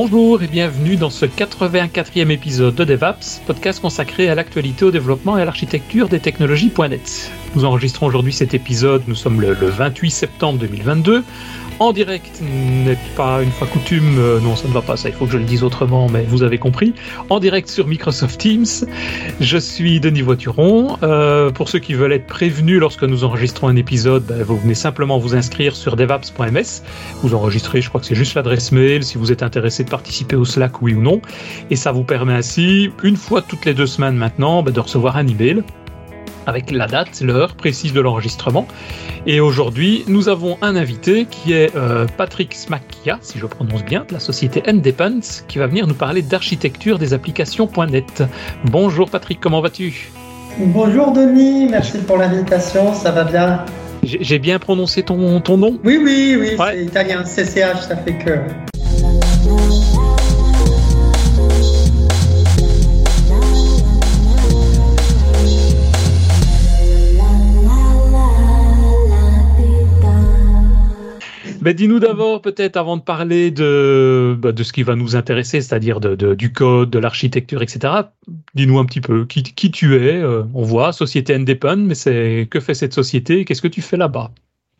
Bonjour et bienvenue dans ce 84e épisode de DevApps, podcast consacré à l'actualité, au développement et à l'architecture des technologies.net. Nous enregistrons aujourd'hui cet épisode, nous sommes le, 28 septembre 2022. En direct n'est pas une fois coutume, euh, non ça ne va pas, ça il faut que je le dise autrement, mais vous avez compris. En direct sur Microsoft Teams, je suis Denis Voituron. Euh, pour ceux qui veulent être prévenus lorsque nous enregistrons un épisode, ben, vous venez simplement vous inscrire sur devaps.ms. Vous enregistrez, je crois que c'est juste l'adresse mail, si vous êtes intéressé de participer au Slack, oui ou non. Et ça vous permet ainsi, une fois toutes les deux semaines maintenant, ben, de recevoir un email avec la date, l'heure précise de l'enregistrement. Et aujourd'hui, nous avons un invité qui est euh, Patrick Smakia, si je prononce bien, de la société Independence, qui va venir nous parler d'architecture des applications.net. Bonjour Patrick, comment vas-tu? Bonjour Denis, merci pour l'invitation, ça va bien? J'ai bien prononcé ton, ton nom? Oui, oui, oui, c'est italien, CCH, ça fait que... dis-nous d'abord, peut-être avant de parler de, bah, de ce qui va nous intéresser, c'est-à-dire de, du code, de l'architecture, etc. Dis-nous un petit peu qui, qui tu es. Euh, on voit Société Independent, mais c'est que fait cette société Qu'est-ce que tu fais là-bas?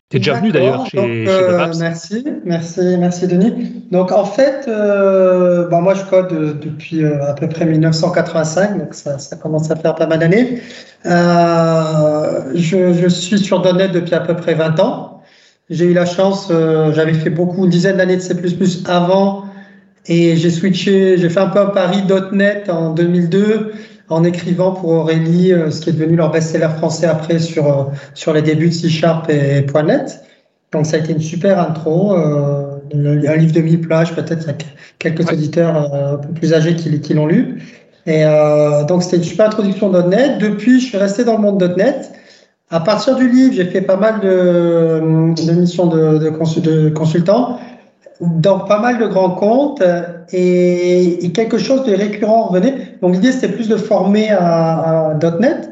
Tu es déjà venu d'ailleurs chez, euh, Merci, merci, merci Denis. Donc en fait, euh, bah, moi je code depuis à peu près 1985, donc ça, ça commence à faire pas mal d'années. je, je suis sur .NET depuis à peu près 20 ans. J'ai eu la chance, euh, j'avais fait beaucoup, une dizaine d'années de C++ avant, et j'ai switché, j'ai fait un peu un pari .NET en 2002 en écrivant pour Aurélie euh, ce qui est devenu leur best-seller français après sur, euh, sur les débuts de C Sharp et, .NET. Donc ça a été une super intro. a un livre de 1000 pages, peut-être il y a quelques auditeurs un peu plus âgés qui, qui l'ont lu. Et donc c'était une super introduction .NET. Depuis, je suis resté dans le monde .NET. À partir du livre, j'ai fait pas mal de, de missions de, de, consultant dans pas mal de grands comptes et, quelque chose de récurrent revenait. Donc l'idée c'était plus de former à, .NET.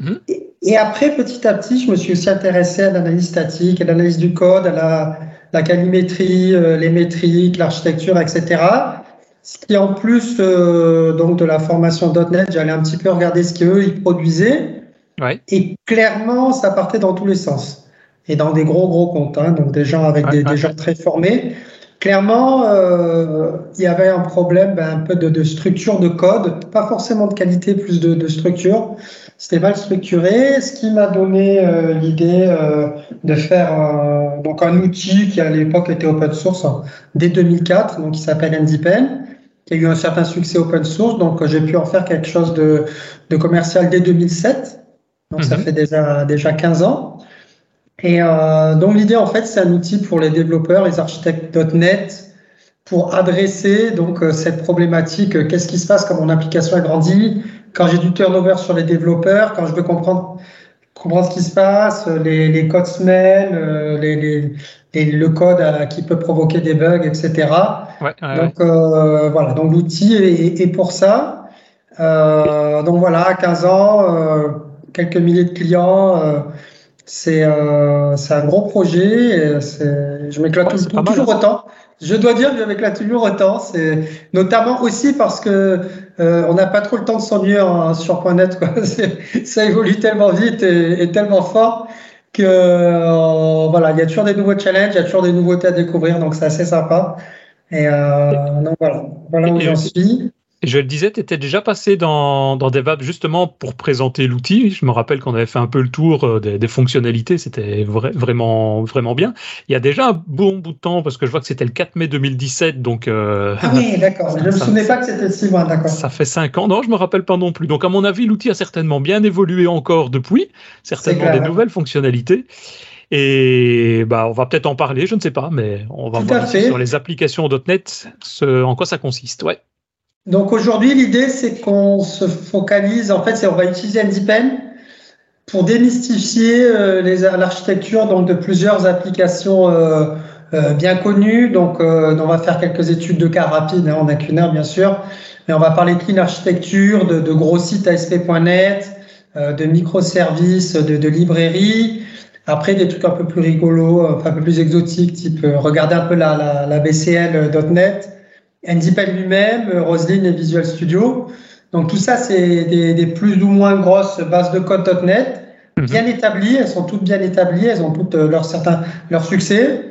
Mhm. Et, après petit à petit, je me suis aussi intéressé à l'analyse statique, à l'analyse du code, à la, la calimétrie, euh, les métriques, l'architecture, etc. Ce qui en plus euh, donc de la formation .NET, j'allais un petit peu regarder ce qu'eux ils produisaient. Et clairement, ça partait dans tous les sens. Et dans des gros, gros comptes, hein, donc des gens avec des, gens très formés. Clairement, euh, il y avait un problème ben, un peu de, structure de code, pas forcément de qualité, plus de, structure. C'était mal structuré, ce qui m'a donné euh, l'idée euh, de faire donc un outil qui à l'époque était open source hein, dès 2004, donc qui s'appelle NDPen, qui a eu un certain succès open source. Donc j'ai pu en faire quelque chose de, de commercial dès 2007. Donc, ça mhm. fait déjà, déjà 15 ans. Et euh, donc, l'idée, en fait, c'est un outil pour les développeurs, les architectes .NET, pour adresser donc euh, cette problématique. Euh, qu'est-ce qui se passe quand mon application a grandi Quand j'ai du turnover sur les développeurs, quand je veux comprendre, comprendre ce qui se passe, les, les codes semaines, les, les, le code qui peut provoquer des bugs, etc. Ouais, donc, voilà. Donc, l'outil est, est, pour ça. donc, voilà, 15 ans quelques milliers de clients. Euh, c'est un gros projet. Je m'éclate toujours hein. autant. Je dois dire que je m'éclate toujours autant. C'est notamment aussi parce que euh, on n'a pas trop le temps de s'ennuyer sur .net. Quoi. Ça évolue tellement vite et, tellement fort que euh, voilà, il y a toujours des nouveaux challenges, il y a toujours des nouveautés à découvrir, donc c'est assez sympa. Et euh, donc voilà, voilà où j'en suis. Je le disais, tu étais déjà passé dans, dans DevApp justement pour présenter l'outil. Je me rappelle qu'on avait fait un peu le tour euh, des, fonctionnalités, c'était vraiment, vraiment bien. Il y a déjà un bon bout de temps, parce que je vois que c'était le 4 mai 2017, donc... Euh, ah oui, d'accord, je ne me souvenais pas que c'était si loin, d'accord. Ça fait 5 ans, non, je me rappelle pas non plus. Donc à mon avis, l'outil a certainement bien évolué encore depuis, certainement des nouvelles fonctionnalités. Et bah, on va peut-être en parler, je ne sais pas, mais on va voir sur les applications .NET ce, en quoi ça consiste. Ouais. Donc aujourd'hui, l'idée, c'est qu'on se focalise, en fait, c'est on va utiliser NDPen pour démystifier euh, l'architecture donc de plusieurs applications euh, euh, bien connues. Donc, euh, on va faire quelques études de cas rapides, hein, on n'a qu'une heure bien sûr, mais on va parler de clean architecture, de, de gros sites ASP.NET, de microservices, de, de librairies. Après, des trucs un peu plus rigolos, un peu plus exotiques, type regarder un peu la, la, la BCL.NET NDPen lui-même, Roslyn et Visual Studio. Donc tout ça, c'est des, plus ou moins grosses bases de code .NET, mhm. bien établies, elles sont toutes bien établies, elles ont toutes leur, certains, leur succès.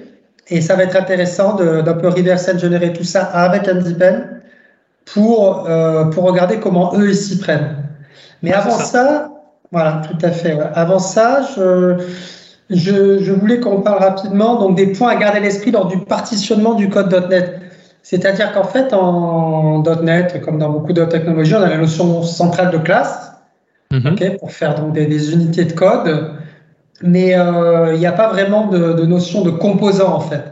Et ça va être intéressant d'un peu reverse générer tout ça avec NDPen pour, euh, pour regarder comment eux ils s'y prennent. Mais avant ça. voilà, tout à fait. Avant ça, je, je, je voulais qu'on parle rapidement donc des points à garder à l'esprit lors du partitionnement du code .NET. C'est-à-dire qu'en fait, en .NET, comme dans beaucoup d'autres technologies, on a la notion centrale de classe mm pour faire donc des, unités de code, mais euh, il n'y a pas vraiment de, de, notion de composant en fait.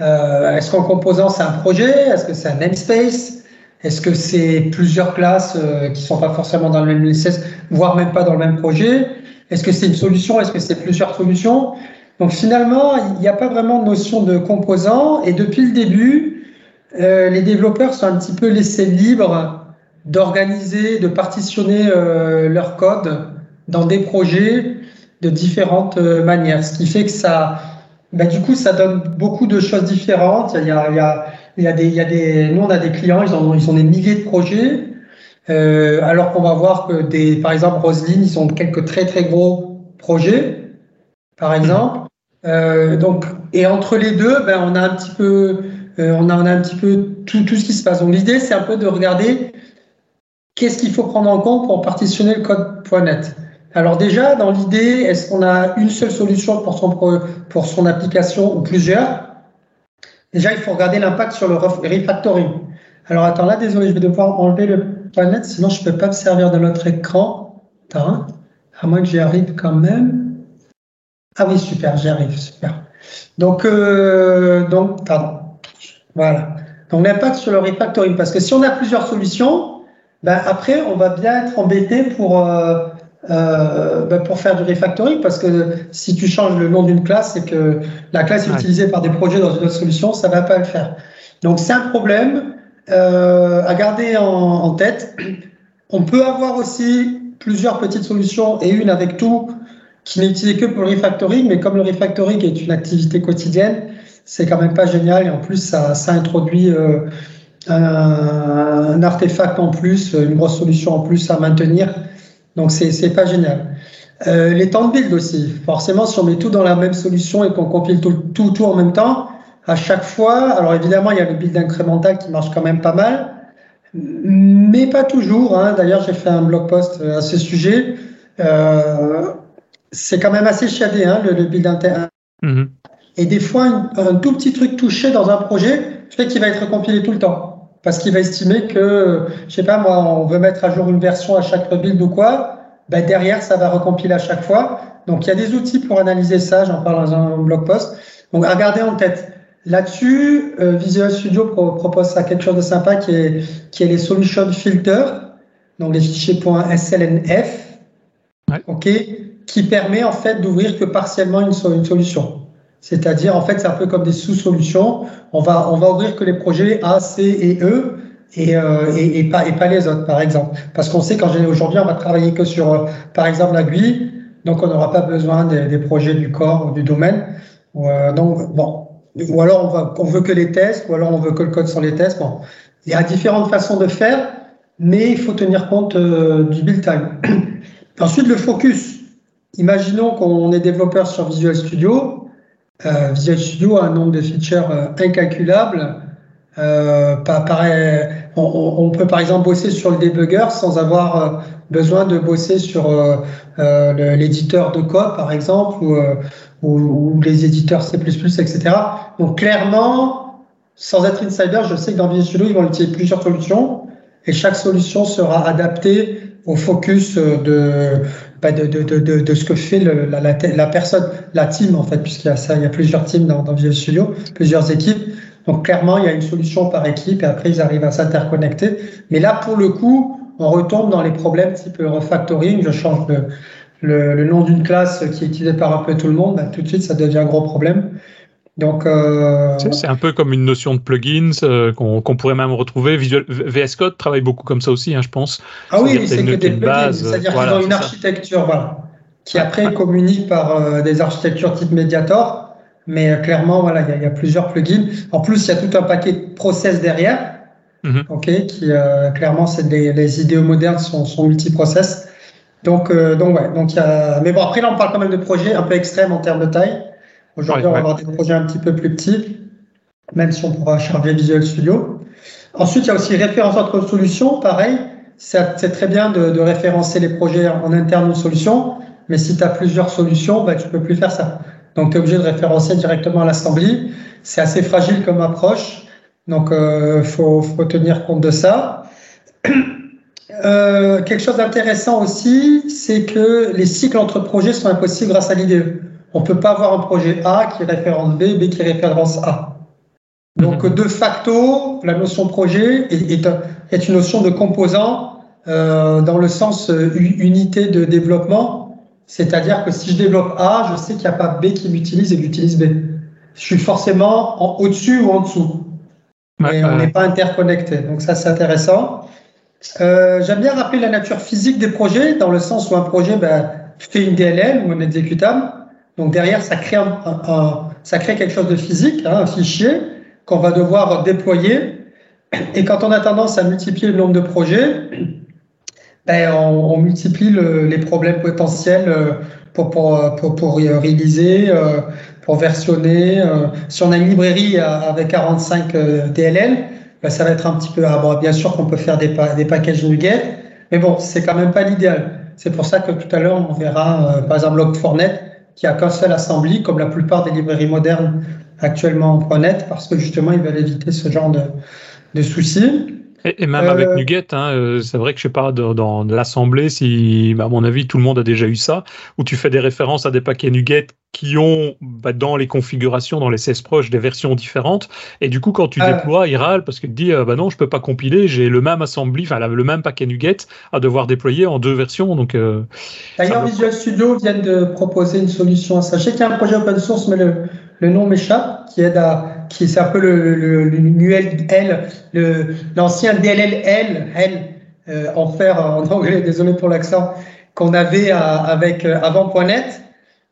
Euh, Est-ce qu'un composant c'est un projet? Est-ce que c'est un namespace? Est-ce que c'est plusieurs classes euh, qui sont pas forcément dans le même LSS, voire même pas dans le même projet? Est-ce que c'est une solution? Est-ce que c'est plusieurs solutions? Donc finalement, il n'y a pas vraiment de notion de composant. Et depuis le début, euh, les développeurs sont un petit peu laissés libres d'organiser, de partitionner euh, leur code dans des projets de différentes euh, manières. Ce qui fait que ça, bah, du coup, ça donne beaucoup de choses différentes. Il y a, il y a, des, nous, on a des clients, ils ont, des milliers de projets. Alors qu'on va voir que par exemple, Roseline, ils ont quelques très très gros projets, par exemple. Donc, et entre les deux, ben, on a un petit peu euh, on, a, un petit peu tout, ce qui se passe. Donc l'idée, c'est un peu de regarder qu'est-ce qu'il faut prendre en compte pour partitionner le code.net. Alors déjà, dans l'idée, est-ce qu'on a une seule solution pour son, application ou plusieurs? Déjà, il faut regarder l'impact sur le refactoring. Alors attends, là, désolé, je vais devoir enlever le .NET, sinon je ne peux pas me servir de l'autre écran. Attends, à moins que j'y arrive quand même. Ah oui, super, j'y arrive, super. Donc, euh, donc, pardon. Voilà. Donc l'impact sur le refactoring, parce que si on a plusieurs solutions, ben après on va bien être embêté pour euh, euh, ben pour faire du refactoring, parce que si tu changes le nom d'une classe et que la classe est utilisée par des projets dans une autre solution, ça va pas le faire. Donc c'est un problème euh, à garder en, en, tête. On peut avoir aussi plusieurs petites solutions et une avec tout qui n'est utilisée que pour le refactoring, mais comme le refactoring est une activité quotidienne, c'est quand même pas génial. Et en plus, ça, ça introduit euh, un, artefact en plus, une grosse solution en plus à maintenir. Donc, c'est pas génial. Euh, les temps de build aussi. Forcément, si on met tout dans la même solution et qu'on compile tout, tout, tout en même temps, à chaque fois, alors évidemment, il y a le build incrémental qui marche quand même pas mal, mais pas toujours. Hein. D'ailleurs, j'ai fait un blog post à ce sujet. Euh, c'est quand même assez chiadé, hein, le, build interne. Mm-hmm. Et des fois, un, tout petit truc touché dans un projet fait qu'il va être compilé tout le temps. Parce qu'il va estimer que, je sais pas, moi, on veut mettre à jour une version à chaque rebuild ou quoi, ben derrière, ça va recompiler à chaque fois. Donc, il y a des outils pour analyser ça, j'en parle dans un blog post. Donc, à garder en tête. Là-dessus, euh, Visual Studio propose ça quelque chose de sympa qui est, qui est les solution filters, donc les fichiers .slnf, ouais. ok, qui permet en fait d'ouvrir que partiellement une, une solution. C'est-à-dire, en fait, c'est un peu comme des sous-solutions. On va, on va ouvrir que les projets A, C et E et, euh, et, et, pas, et pas les autres, par exemple. Parce qu'on sait qu'aujourd'hui, on va travailler que sur, euh, par exemple, la GUI. Donc, on n'aura pas besoin des, projets du corps ou du domaine. Euh, donc, bon. Ou alors, on, va, on veut que les tests, ou alors on veut que le code sur les tests. Bon. Il y a différentes façons de faire, mais il faut tenir compte euh, du build time. Ensuite, le focus. Imaginons qu'on est développeur sur Visual Studio euh, Visual Studio a un nombre de features euh, incalculable. Euh, on, peut par exemple bosser sur le debugger sans avoir besoin de bosser sur l'éditeur de code, par exemple, ou, les éditeurs C++, etc. Donc clairement, sans être insider, je sais que dans Visual Studio, ils vont utiliser plusieurs solutions et chaque solution sera adaptée au focus de, de, de, de, de, ce que fait la, la, personne, la team en fait, puisqu'il y a ça, il y a plusieurs teams dans, dans Visual Studio, plusieurs équipes. Donc clairement, il y a une solution par équipe et après ils arrivent à s'interconnecter. Mais là, pour le coup, on retombe dans les problèmes type refactoring. Je change le, le, nom d'une classe qui est utilisée par un peu tout le monde, ben, tout de suite ça devient un gros problème. Donc, euh... c'est un peu comme une notion de plugins euh, qu'on pourrait même retrouver. Visual, VS Code travaille beaucoup comme ça aussi, hein, je pense. Ah oui, c'est que des plugins, c'est-à-dire qu'ils ont une architecture, voilà, qui après communique par euh, des architectures type Mediator. Mais euh, clairement, voilà, il y, y, a plusieurs plugins. En plus, il y a tout un paquet de process derrière. Mhm. ok, qui clairement, c'est les idéaux modernes sont, sont multiprocess. Donc, donc ouais, donc y a... mais bon après là on parle quand même de projets un peu extrêmes en termes de taille. Aujourd'hui on va avoir des projets un petit peu plus petits, même si on pourra charger Visual Studio. Ensuite il y a aussi référence entre solutions, pareil. C'est très bien de, de, référencer les projets en interne de solutions, mais si tu as plusieurs solutions, bah, tu peux plus faire ça. Donc, tu es obligé de référencer directement à l'assembly. C'est assez fragile comme approche. Donc, il euh, faut, faut, tenir compte de ça. Euh, quelque chose d'intéressant aussi, c'est que les cycles entre projets sont impossibles grâce à l'IDE. On ne peut pas avoir un projet A qui référence B, B qui référence A. Donc, mhm. de facto, la notion projet est, est, une notion de composant euh, dans le sens euh, unité de développement c'est-à-dire que si je développe A, je sais qu'il n'y a pas B qui l'utilise et j'utilise B. Je suis forcément au-dessus ou en dessous. Mais on n'est pas interconnecté. Donc ça, c'est intéressant. Euh, J'aime bien rappeler la nature physique des projets, dans le sens où un projet ben, fait une DLL ou un exécutable. Donc derrière, ça crée, un, ça crée quelque chose de physique, hein, un fichier qu'on va devoir déployer. Et quand on a tendance à multiplier le nombre de projets, ben, on, multiplie les problèmes potentiels euh, pour, pour, pour, pour réaliser, euh, pour versionner. Euh. Si on a une librairie avec 45 DLL, ben, ça va être un petit peu. Ah, bon, bien sûr qu'on peut faire des, des packages NuGet, mais bon, c'est quand même pas l'idéal. C'est pour ça que tout à l'heure, on verra, par exemple, Log4net, qui a qu'un seul assembly, comme la plupart des librairies modernes actuellement en .NET, parce que justement, ils veulent éviter ce genre de soucis. Et, même avec euh, Nuget, hein, euh, c'est vrai que je sais pas, dans, l'assemblée, si, bah, à mon avis, tout le monde a déjà eu ça, où tu fais des références à des paquets Nuget qui ont bah, dans les configurations, dans les 16 proches, des versions différentes. Et du coup, quand tu ah. déploies, il râle parce qu'il te dit euh, bah non, je peux pas compiler, j'ai le même assembly, enfin le même paquet Nuget à devoir déployer en deux versions. Donc, D'ailleurs, Visual Studio vient de proposer une solution à ça. Je sais qu'il y a un projet open source, mais le, le nom m'échappe, qui aide à qui c'est un peu le, le, le l'ancien DLL L, euh, en fer en anglais, désolé pour l'accent, qu'on avait avec euh, avant.net.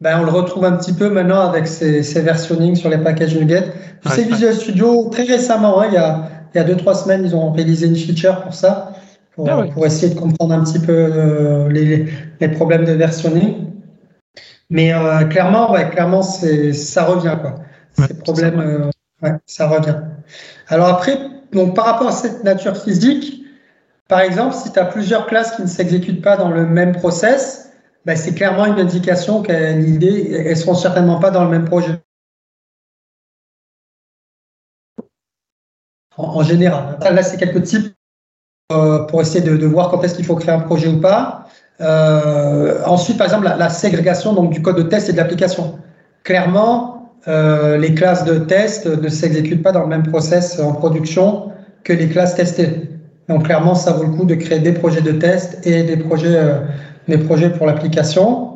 Ben, on le retrouve un petit peu maintenant avec ces, ces versionnings sur les packages NuGet. Tu sais, Visual Studio, très récemment, hein, il y a il y a deux trois semaines, ils ont réalisé une feature pour ça, pour, ah pour essayer de comprendre un petit peu euh, les, les, problèmes de versionning. Mais euh, clairement, ouais, clairement, c'est ça revient quoi. Ces problèmes Ouais, ça revient. Alors après, donc par rapport à cette nature physique, par exemple, si tu as plusieurs classes qui ne s'exécutent pas dans le même process, ben c'est clairement une indication qu'elles ne seront certainement pas dans le même projet. En, général. Là, c'est quelques types euh, pour essayer de, voir quand est-ce qu'il faut créer un projet ou pas. Euh, ensuite, par exemple, la, la, ségrégation donc, du code de test et de l'application. Clairement, euh, les classes de test ne s'exécutent pas dans le même process en production que les classes testées. Donc clairement, ça vaut le coup de créer des projets de test et des projets, euh, des projets pour l'application.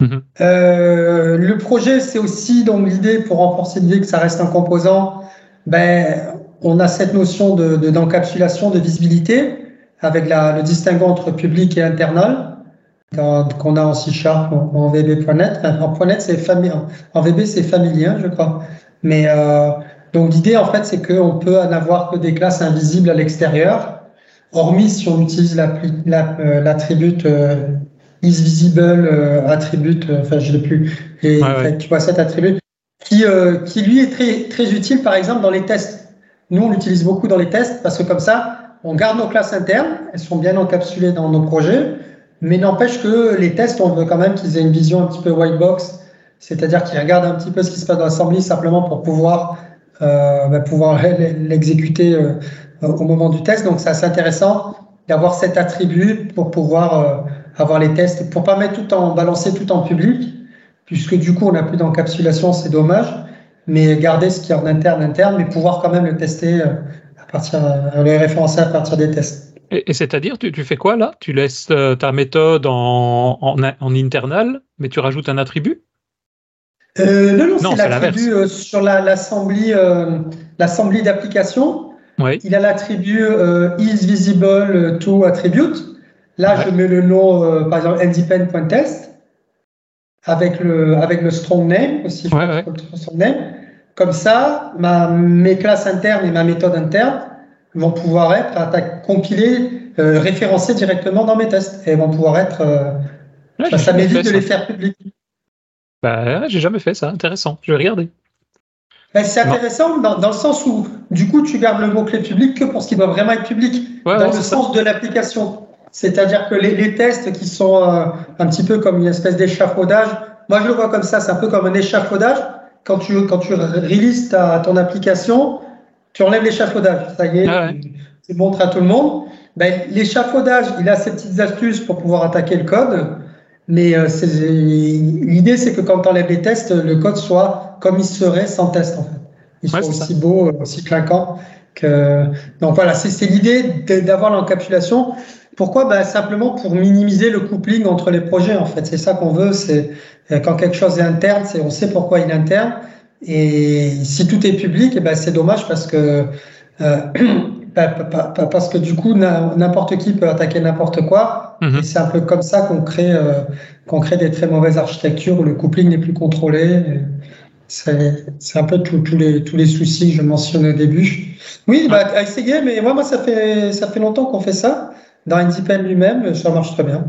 Mhm. Euh, le projet, c'est aussi donc l'idée pour renforcer l'idée que ça reste un composant. Ben, on a cette notion de d'encapsulation, de, visibilité avec la, le distinguo entre public et internal qu'on a en C Sharp en, en VB.net. En .net, c'est en VB, c'est familier, je crois. Mais euh, donc l'idée, en fait, c'est qu'on peut n'avoir que des classes invisibles à l'extérieur, hormis si on utilise l'attribut la, euh, isVisible euh, attribute, enfin, je l'ai plus, et, tu vois cet attribut, qui, qui lui est très, très utile, par exemple, dans les tests. Nous, on l'utilise beaucoup dans les tests parce que comme ça, on garde nos classes internes, elles sont bien encapsulées dans nos projets. Mais n'empêche que les tests, on veut quand même qu'ils aient une vision un petit peu white box, c'est-à-dire qu'ils regardent un petit peu ce qui se passe dans l'assembly simplement pour pouvoir, euh, bah, pouvoir l'exécuter euh, au moment du test. Donc c'est assez intéressant d'avoir cet attribut pour pouvoir euh, avoir les tests, pour pas mettre tout en balancer tout en public, puisque du coup on n'a plus d'encapsulation, c'est dommage. Mais garder ce qui est en interne interne, mais pouvoir quand même le tester à partir, le référencer à partir des tests. Et, c'est-à-dire, tu, tu, fais quoi là? Tu laisses euh, ta méthode en, en, en, internal, mais tu rajoutes un attribut? Euh, Non, non, c'est l'attribut euh, sur l'assembly la, d'application. Oui. Il a l'attribut is visible to attribute. Là, je mets le nom, par exemple, independent.test avec le, avec le strong name aussi. Ouais, strong name. Comme ça, ma, mes classes internes et ma méthode interne vont pouvoir être à, compiler, euh, référencés directement dans mes tests et vont pouvoir être. Euh, ça m'évite de les faire publics. Bah, j'ai jamais fait ça. Intéressant. Je vais regarder. Ben, c'est intéressant dans, le sens où, du coup, tu gardes le mot-clé public que pour ce qui doit vraiment être public, dans le sens de l'application. C'est-à-dire que les, tests qui sont euh, un petit peu comme une espèce d'échafaudage, moi je le vois comme ça, c'est un peu comme un échafaudage. Quand tu, quand tu releases ta, ton application, tu enlèves l'échafaudage. Ça y est, ah tu, montres à tout le monde. Ben, l'échafaudage, il a ses petites astuces pour pouvoir attaquer le code. Mais euh, l'idée, c'est que quand tu enlèves les tests, le code soit comme il serait sans test, en fait. Il soit aussi beau, aussi clinquant. Que... Donc voilà, c'est l'idée d'avoir l'encapsulation. Pourquoi? Ben, Simplement pour minimiser le coupling entre les projets, en fait. C'est ça qu'on veut. C'est quand quelque chose est interne, c'est on sait pourquoi il est interne. Et si tout est public, eh ben, c'est dommage parce que euh, parce que du coup, n'importe qui peut attaquer n'importe quoi. Mhm. Et c'est un peu comme ça qu'on crée, euh, qu'on crée des très mauvaises architectures où le coupling n'est plus contrôlé. C'est un peu tous les, tous les soucis que je mentionnais au début. Oui, bah, à essayer, mais moi, moi ça, fait, ça fait longtemps qu'on fait ça. Dans Independent lui-même, ça marche très bien.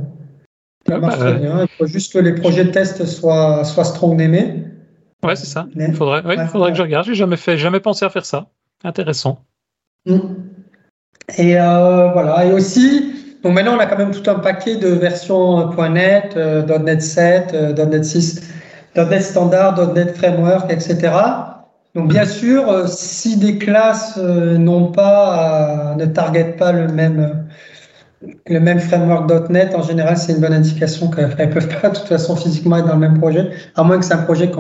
Ça marche bah, très bien. Il faut juste que les projets de test soient, soient strong aimés. Ouais, c'est ça. Il faudrait, ouais, faudrait que je regarde. J'ai jamais fait, jamais pensé à faire ça. Intéressant. Mm. Et euh, voilà. Et aussi, donc maintenant, on a quand même tout un paquet de versions .NET, euh, .NET 7, euh, .NET 6, .NET Standard, .NET Framework, etc. Donc bien sûr, si des classes n'ont pas, ne targetent pas le même le même framework .NET, en général, c'est une bonne indication qu'elles ne peuvent pas, de toute façon, physiquement être dans le même projet, à moins que c'est un projet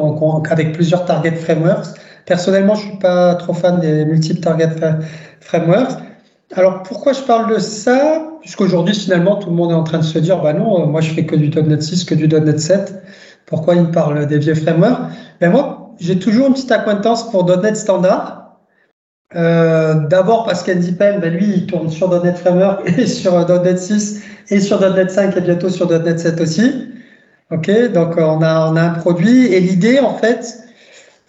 avec plusieurs target frameworks. Personnellement, je suis pas trop fan des multiples target frameworks. Alors, pourquoi je parle de ça? Puisqu'aujourd'hui, finalement, tout le monde est en train de se dire, bah non, euh, moi, je fais que du .NET 6, que du .NET 7. Pourquoi ils parlent des vieux frameworks? Ben moi, j'ai toujours une petite acquaintance pour .NET standard. Euh, d'abord parce qu'Andy Penn, ben lui, il tourne sur .NET Framework et sur .NET 6 et sur .NET 5 et bientôt sur .NET 7 aussi. Ok, donc on a, on a un produit et l'idée en fait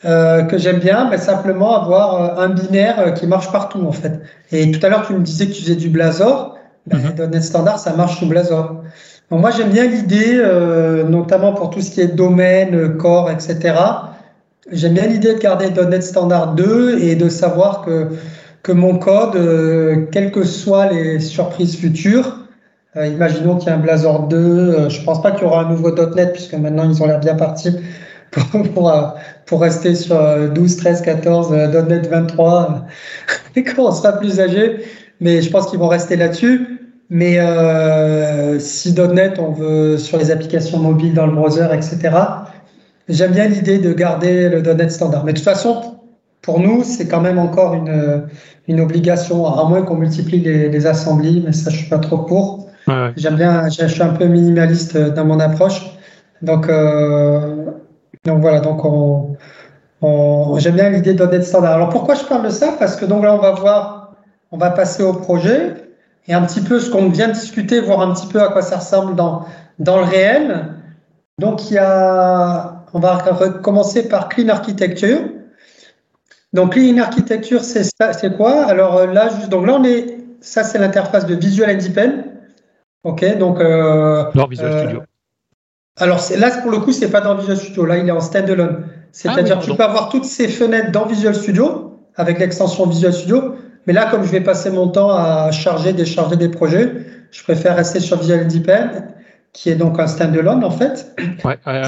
euh, que j'aime bien, ben, simplement avoir euh, un binaire qui marche partout en fait. Et tout à l'heure tu me disais que tu faisais du Blazor, ben, mm-hmm. .NET Standard ça marche sous Blazor. Donc moi j'aime bien l'idée, notamment pour tout ce qui est domaine, core, etc J'aime bien l'idée de garder .NET Standard 2 et de savoir que, que mon code, euh, quelles que soient les surprises futures, euh, imaginons qu'il y a un Blazor 2, euh, je ne pense pas qu'il y aura un nouveau .NET puisque maintenant ils ont l'air bien partis pour, pour, pour, rester sur 12, 13, 14, .NET 23 et quand on sera plus âgé, mais je pense qu'ils vont rester là-dessus. Mais si .NET, on veut sur les applications mobiles dans le browser, etc., J'aime bien l'idée de garder le .NET standard. Mais de toute façon, pour nous, c'est quand même encore une, une obligation, à moins qu'on multiplie les, les, assemblées, mais ça, je suis pas trop pour. J'aime bien, je suis un peu minimaliste dans mon approche. Donc, euh, donc voilà, donc on, on j'aime bien l'idée de .NET standard. Alors pourquoi je parle de ça? Parce que donc là, on va voir, on va passer au projet et un petit peu ce qu'on vient de discuter, voir un petit peu à quoi ça ressemble dans, dans le réel. Donc il y a on va commencer par Clean Architecture. Donc Clean Architecture, c'est c'est quoi? Alors euh, là, juste, donc là on est, ça c'est l'interface de Visual Independent. Ok, donc. Euh, dans Visual Studio. Euh, alors là, pour le coup, c'est pas dans Visual Studio. Là, il est en standalone. C'est-à-dire, que ah tu peux avoir toutes ces fenêtres dans Visual Studio avec l'extension Visual Studio. Mais là, comme je vais passer mon temps à charger, décharger des projets, je préfère rester sur Visual Independent qui est donc un standalone en fait.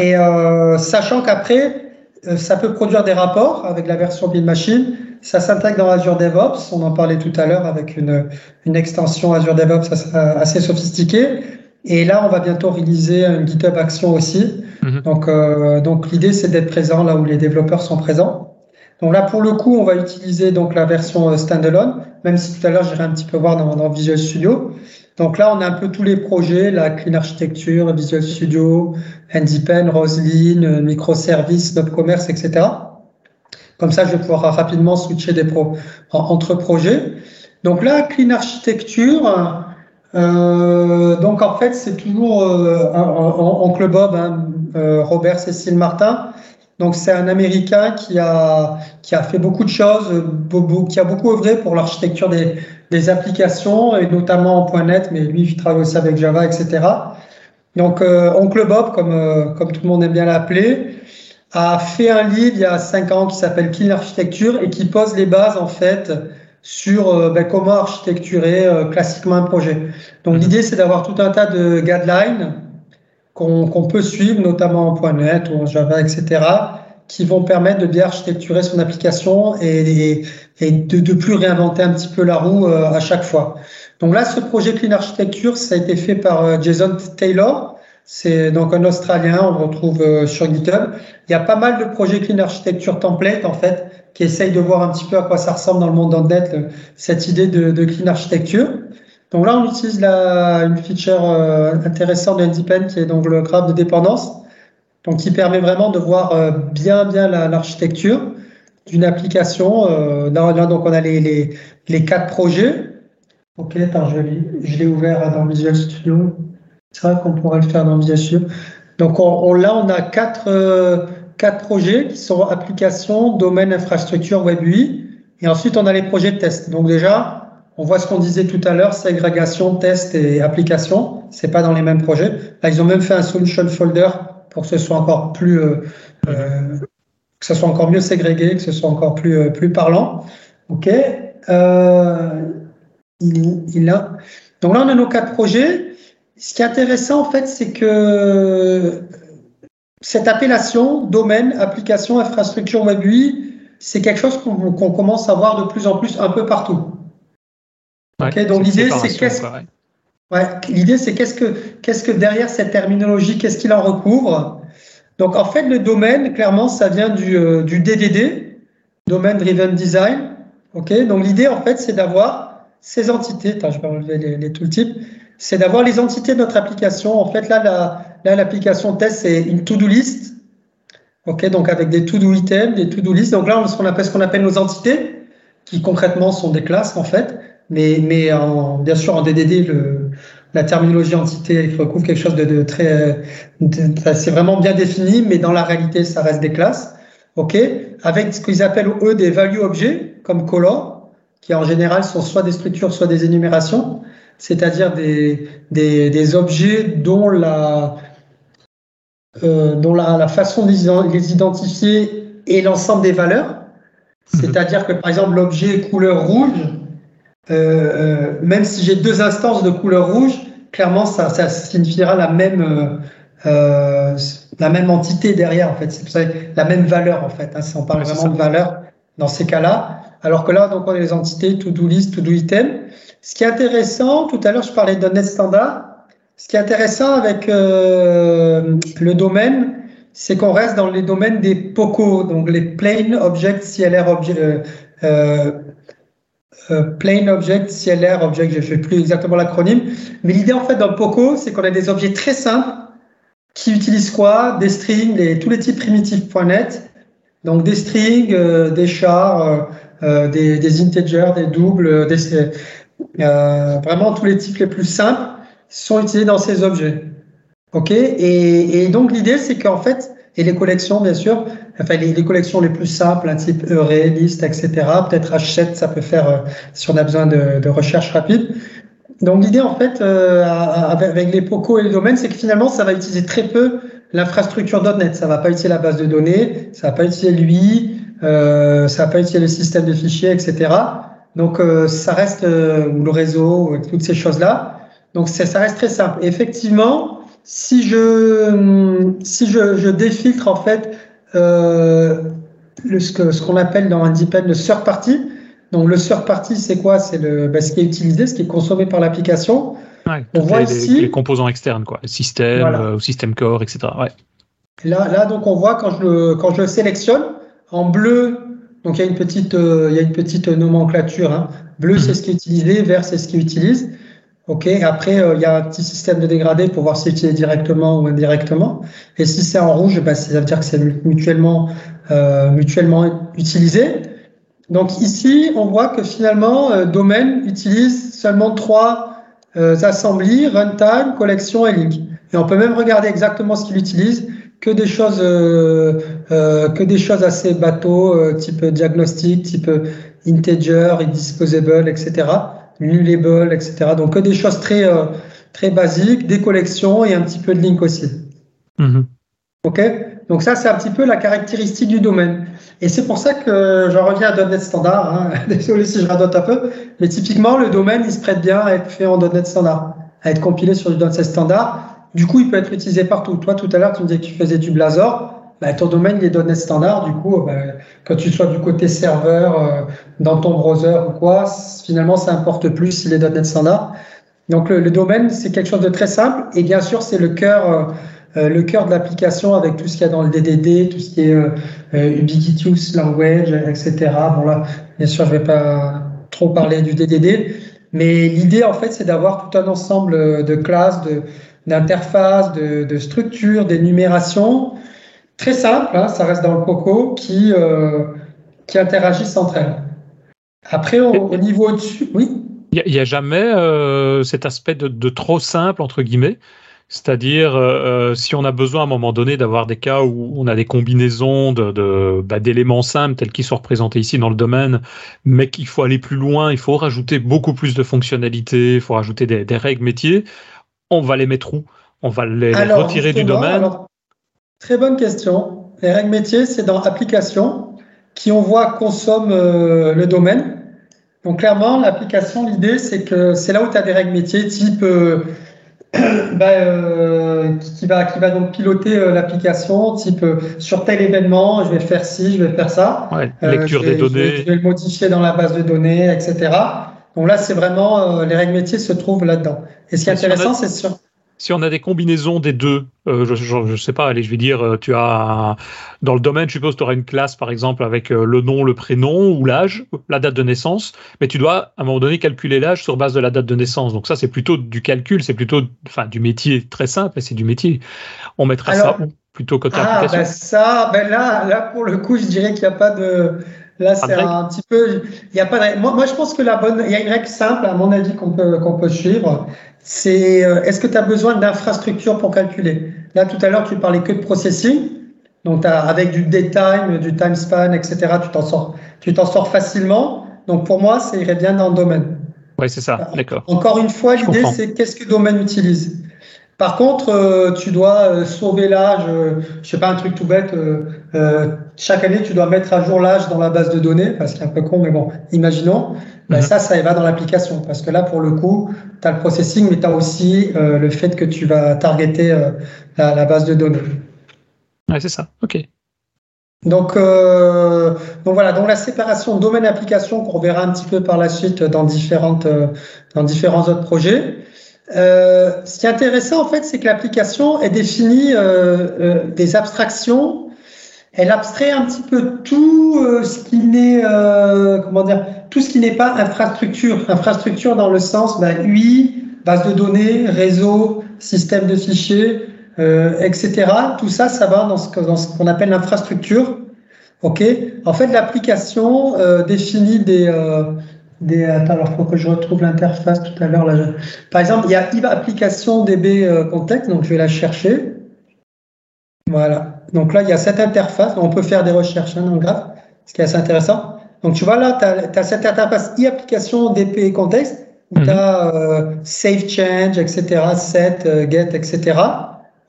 Et euh, sachant qu'après, euh, ça peut produire des rapports avec la version Build Machine. Ça s'intègre dans Azure DevOps. On en parlait tout à l'heure avec une, une extension Azure DevOps assez sophistiquée. Et là, on va bientôt réaliser une GitHub Action aussi. Mhm. Donc, euh, donc l'idée, c'est d'être présent là où les développeurs sont présents. Donc là, pour le coup, on va utiliser donc la version euh, standalone, même si tout à l'heure, j'irai un petit peu voir dans, dans Visual Studio. Donc là, on a un peu tous les projets, la Clean Architecture, Visual Studio, HandyPen, Roslyn, Microservices, Commerce, etc. Comme ça, je vais pouvoir rapidement switcher des entre projets. Donc là, Clean Architecture, euh, donc en fait, c'est toujours euh, en, Bob, hein, euh, Robert Cécile Martin. Donc c'est un Américain qui a, qui a fait beaucoup de choses, qui a beaucoup œuvré pour l'architecture des, des, applications, et notamment en .NET, mais lui, il travaille aussi avec Java, etc. Donc euh, Oncle Bob, comme, euh, comme tout le monde aime bien l'appeler, a fait un livre il y a cinq ans qui s'appelle Clean Architecture et qui pose les bases en fait sur euh, ben, comment architecturer classiquement un projet. Donc l'idée c'est d'avoir tout un tas de guidelines qu'on peut suivre, notamment en .NET ou en Java, etc., qui vont permettre de bien architecturer son application et, et, de ne plus réinventer un petit peu la roue euh, à chaque fois. Donc là, ce projet Clean Architecture, ça a été fait par euh, Jason Taylor. C'est donc un Australien, on le retrouve euh, sur GitHub. Il y a pas mal de projets Clean Architecture template, en fait, qui essayent de voir un petit peu à quoi ça ressemble dans le monde .NET, cette idée de, de Clean Architecture. Donc là, on utilise la, une feature intéressante de qui est donc le graphe de dépendance, donc qui permet vraiment de voir bien bien l'architecture d'une application. Euh, là, donc on a les, les, les, quatre projets. Ok, attends, je l'ai ouvert dans Visual Studio. C'est vrai qu'on pourrait le faire dans Visual Studio. Donc on, là, on a quatre, quatre projets qui sont applications, domaine, infrastructure, web UI. Et ensuite, on a les projets de test. Donc déjà, on voit ce qu'on disait tout à l'heure, ségrégation, test et application. C'est pas dans les mêmes projets. Là, ils ont même fait un solution folder pour que ce soit encore plus, euh, euh, que ce soit encore mieux ségrégué, que ce soit encore plus, euh, plus parlant. Ok. il, il a. Donc là, on a nos quatre projets. Ce qui est intéressant, en fait, c'est que cette appellation, domaine, application, infrastructure web UI, c'est quelque chose qu'on commence à voir de plus en plus un peu partout donc l'idée c'est qu'est-ce ouais, l'idée c'est qu'est-ce que qu'est-ce que derrière cette terminologie, qu'est-ce qu'il en recouvre? Donc en fait le domaine clairement ça vient du, euh, DDD, Domain Driven Design. Ok, donc l'idée en fait c'est d'avoir ces entités. Attends, je vais enlever les, les tooltips. C'est d'avoir les entités de notre application. En fait là l'application test c'est une to-do list. Ok, donc avec des to-do items, des to-do list. Donc là ce qu'on appelle ce appelle nos entités qui concrètement sont des classes en fait mais, mais en, bien sûr, en DDD, le, la terminologie entité recouvre quelque chose de, de très. C'est vraiment bien défini, mais dans la réalité, ça reste des classes. OK? Avec ce qu'ils appellent, eux, des value objets, comme color, qui en général sont soit des structures, soit des énumérations, c'est-à-dire des, des, des, objets dont la. Euh, dont la, la façon de les identifier est l'ensemble des valeurs. Mhm. C'est-à-dire que, par exemple, l'objet couleur rouge, euh, euh, même si j'ai deux instances de couleur rouge, clairement, ça, ça signifiera la même, euh, la même entité derrière, en fait. C'est la même valeur, en fait. Hein, si on parle vraiment de valeur dans ces cas-là. Alors que là, donc, on a les entités to-do list, to-do item. Ce qui est intéressant, tout à l'heure, je parlais de net standard. Ce qui est intéressant avec euh, le domaine, c'est qu'on reste dans les domaines des POCO, donc les Plain Object CLR Object, euh, euh, euh, plain Object, CLR Object, je ne sais plus exactement l'acronyme. Mais l'idée en fait dans POCO, c'est qu'on a des objets très simples qui utilisent quoi? Des strings, tous les types primitifs.net. Donc des strings, euh, des chars, euh, des, des, integers, des doubles, des, vraiment tous les types les plus simples sont utilisés dans ces objets. Ok? Et donc l'idée c'est qu'en fait et les collections, bien sûr, enfin les, les collections les plus simples, un type Euré, liste, etc. Peut-être H7, ça peut faire euh, si on a besoin de, de recherche rapide. Donc l'idée en fait euh, avec les POCO et les domaines, c'est que finalement ça va utiliser très peu l'infrastructure .NET. Ça va pas utiliser la base de données, ça va pas utiliser lui, euh, ça va pas utiliser le système de fichiers, etc. Donc euh, ça reste euh, le réseau, toutes ces choses là. Donc ça reste très simple. effectivement, si je, si je, je défiltre en fait euh, le, ce qu'on ce appelle dans Independent le third party, donc le third party c'est quoi? C'est le, ben, ce qui est utilisé, ce qui est consommé par l'application. Ouais, On voit les, ici les composants externes, quoi, système, voilà. euh, système core, etc. Ouais. Là, là, donc on voit quand je le, quand je le sélectionne en bleu, donc il y a une petite, euh, il y a une petite nomenclature. Hein. Bleu, c'est ce qui est utilisé, vert, c'est ce qui utilise. OK. Après, euh, il y a un petit système de dégradé pour voir si c'est directement ou indirectement. Et si c'est en rouge, bah, ça veut dire que c'est mutuellement, euh, mutuellement utilisé. Donc ici, on voit que finalement, euh, Domain utilise seulement trois euh, assemblées, runtime, collection et link. Et on peut même regarder exactement ce qu'il utilise, que des choses, euh, que des choses assez bateaux, type diagnostic, type integer, indisposable, etc., nullable, etc. Donc que des choses très, très basiques, des collections et un petit peu de link aussi. Mm-hmm. Ok? Donc ça, c'est un petit peu la caractéristique du domaine. Et c'est pour ça que j'en reviens à .NET Standard. Hein. Désolé si je radote un peu, mais typiquement, le domaine, il se prête bien à être fait en .NET Standard, à être compilé sur du .NET Standard. Du coup, il peut être utilisé partout. Toi, tout à l'heure, tu me disais que tu faisais du Blazor. Bah, ton domaine, il est .NET Standard. Du coup, bah, quand tu sois du côté serveur, euh, dans ton browser ou quoi, finalement, ça importe plus s'il est .NET Standard. Donc, le, domaine, c'est quelque chose de très simple. Et bien sûr, c'est le cœur, euh, euh, le cœur de l'application avec tout ce qu'il y a dans le DDD, tout ce qui est ubiquitous language, etc. Bon, là, bien sûr, je vais pas trop parler du DDD. Mais l'idée, en fait, c'est d'avoir tout un ensemble de classes, de, d'interface, de, de, structure, d'énumération, très simple, hein, ça reste dans le coco, qui, euh, qui interagissent entre elles. Après, au, niveau au-dessus, oui Il n'y a, jamais euh, cet aspect de, de, trop simple, entre guillemets. C'est-à-dire, euh, si on a besoin à un moment donné d'avoir des cas où on a des combinaisons de, de bah, d'éléments simples tels qu'ils sont représentés ici dans le domaine, mais qu'il faut aller plus loin, il faut rajouter beaucoup plus de fonctionnalités, il faut rajouter des, des règles métiers on va les mettre où? On va les, retirer du domaine Très bonne question. Les règles métiers, c'est dans application qui on voit consomme euh, le domaine. Donc clairement, l'application, l'idée, c'est que c'est là où tu as des règles métiers type euh, bah, euh, qui, va, qui va donc piloter l'application, type sur tel événement, je vais faire ci, je vais faire ça. lecture des données. Je vais, le modifier dans la base de données, etc. Donc là, c'est vraiment les règles métiers se trouvent là-dedans. Et ce qui est intéressant, c'est sûr. Si on a des combinaisons des deux, euh, je ne sais pas, allez, je vais dire, euh, tu as dans le domaine, je suppose, tu auras une classe, par exemple, avec euh, le nom, le prénom ou l'âge, la date de naissance, mais tu dois, à un moment donné, calculer l'âge sur base de la date de naissance. Donc ça, c'est plutôt du calcul, c'est plutôt enfin, du métier très simple, c'est du métier. On mettra ça plutôt côté ah, application? Ben ça, ben là, là, pour le coup, je dirais qu'il n'y a pas de Là, c'est un petit peu. Il y a pas. Moi, moi, je pense que la bonne. Il y a une règle simple, à mon avis, qu'on peut qu'on peut suivre. C'est euh, est-ce que tu as besoin d'infrastructure pour calculer? Là, tout à l'heure, tu parlais que de processing. Donc, as, avec du daytime, du time span, etc., tu t'en sors, tu t'en sors facilement. Donc, pour moi, ça irait bien dans le domaine. Oui, c'est ça. D'accord. Encore une fois, l'idée, c'est qu'est-ce que le domaine utilise? Par contre, euh, tu dois euh, sauver l'âge, euh, je sais pas, un truc tout bête, chaque année, tu dois mettre à jour l'âge dans la base de données, parce qu'il est un peu con, mais bon, imaginons. Ben, mhm. ça, ça va dans l'application, parce que là, pour le coup, tu as le processing, mais tu as aussi le fait que tu vas targeter la, la, base de données. Ouais, c'est ça, ok. Donc, donc voilà, donc la séparation domaine-application qu'on verra un petit peu par la suite dans, différentes, dans différents autres projets. Euh, ce qui est intéressant, en fait, c'est que l'application est définie euh, euh, des abstractions. Elle abstrait un petit peu tout euh, ce qui n'est, comment dire, tout ce qui n'est pas infrastructure. Infrastructure dans le sens bah, UI, base de données, réseau, système de fichiers, etc. Tout ça, ça va dans ce, dans ce qu'on appelle l'infrastructure. Ok. En fait, l'application définit des des, attends, alors faut que je retrouve l'interface tout à l'heure. Là, Par exemple, il y a application DB euh, context, donc je vais la chercher. Voilà. Donc là, il y a cette interface. On peut faire des recherches hein, dans le graphe, ce qui est assez intéressant. Donc tu vois là, tu as, cette interface e-application DP context, où tu as euh, save change, etc., set, euh, get, etc.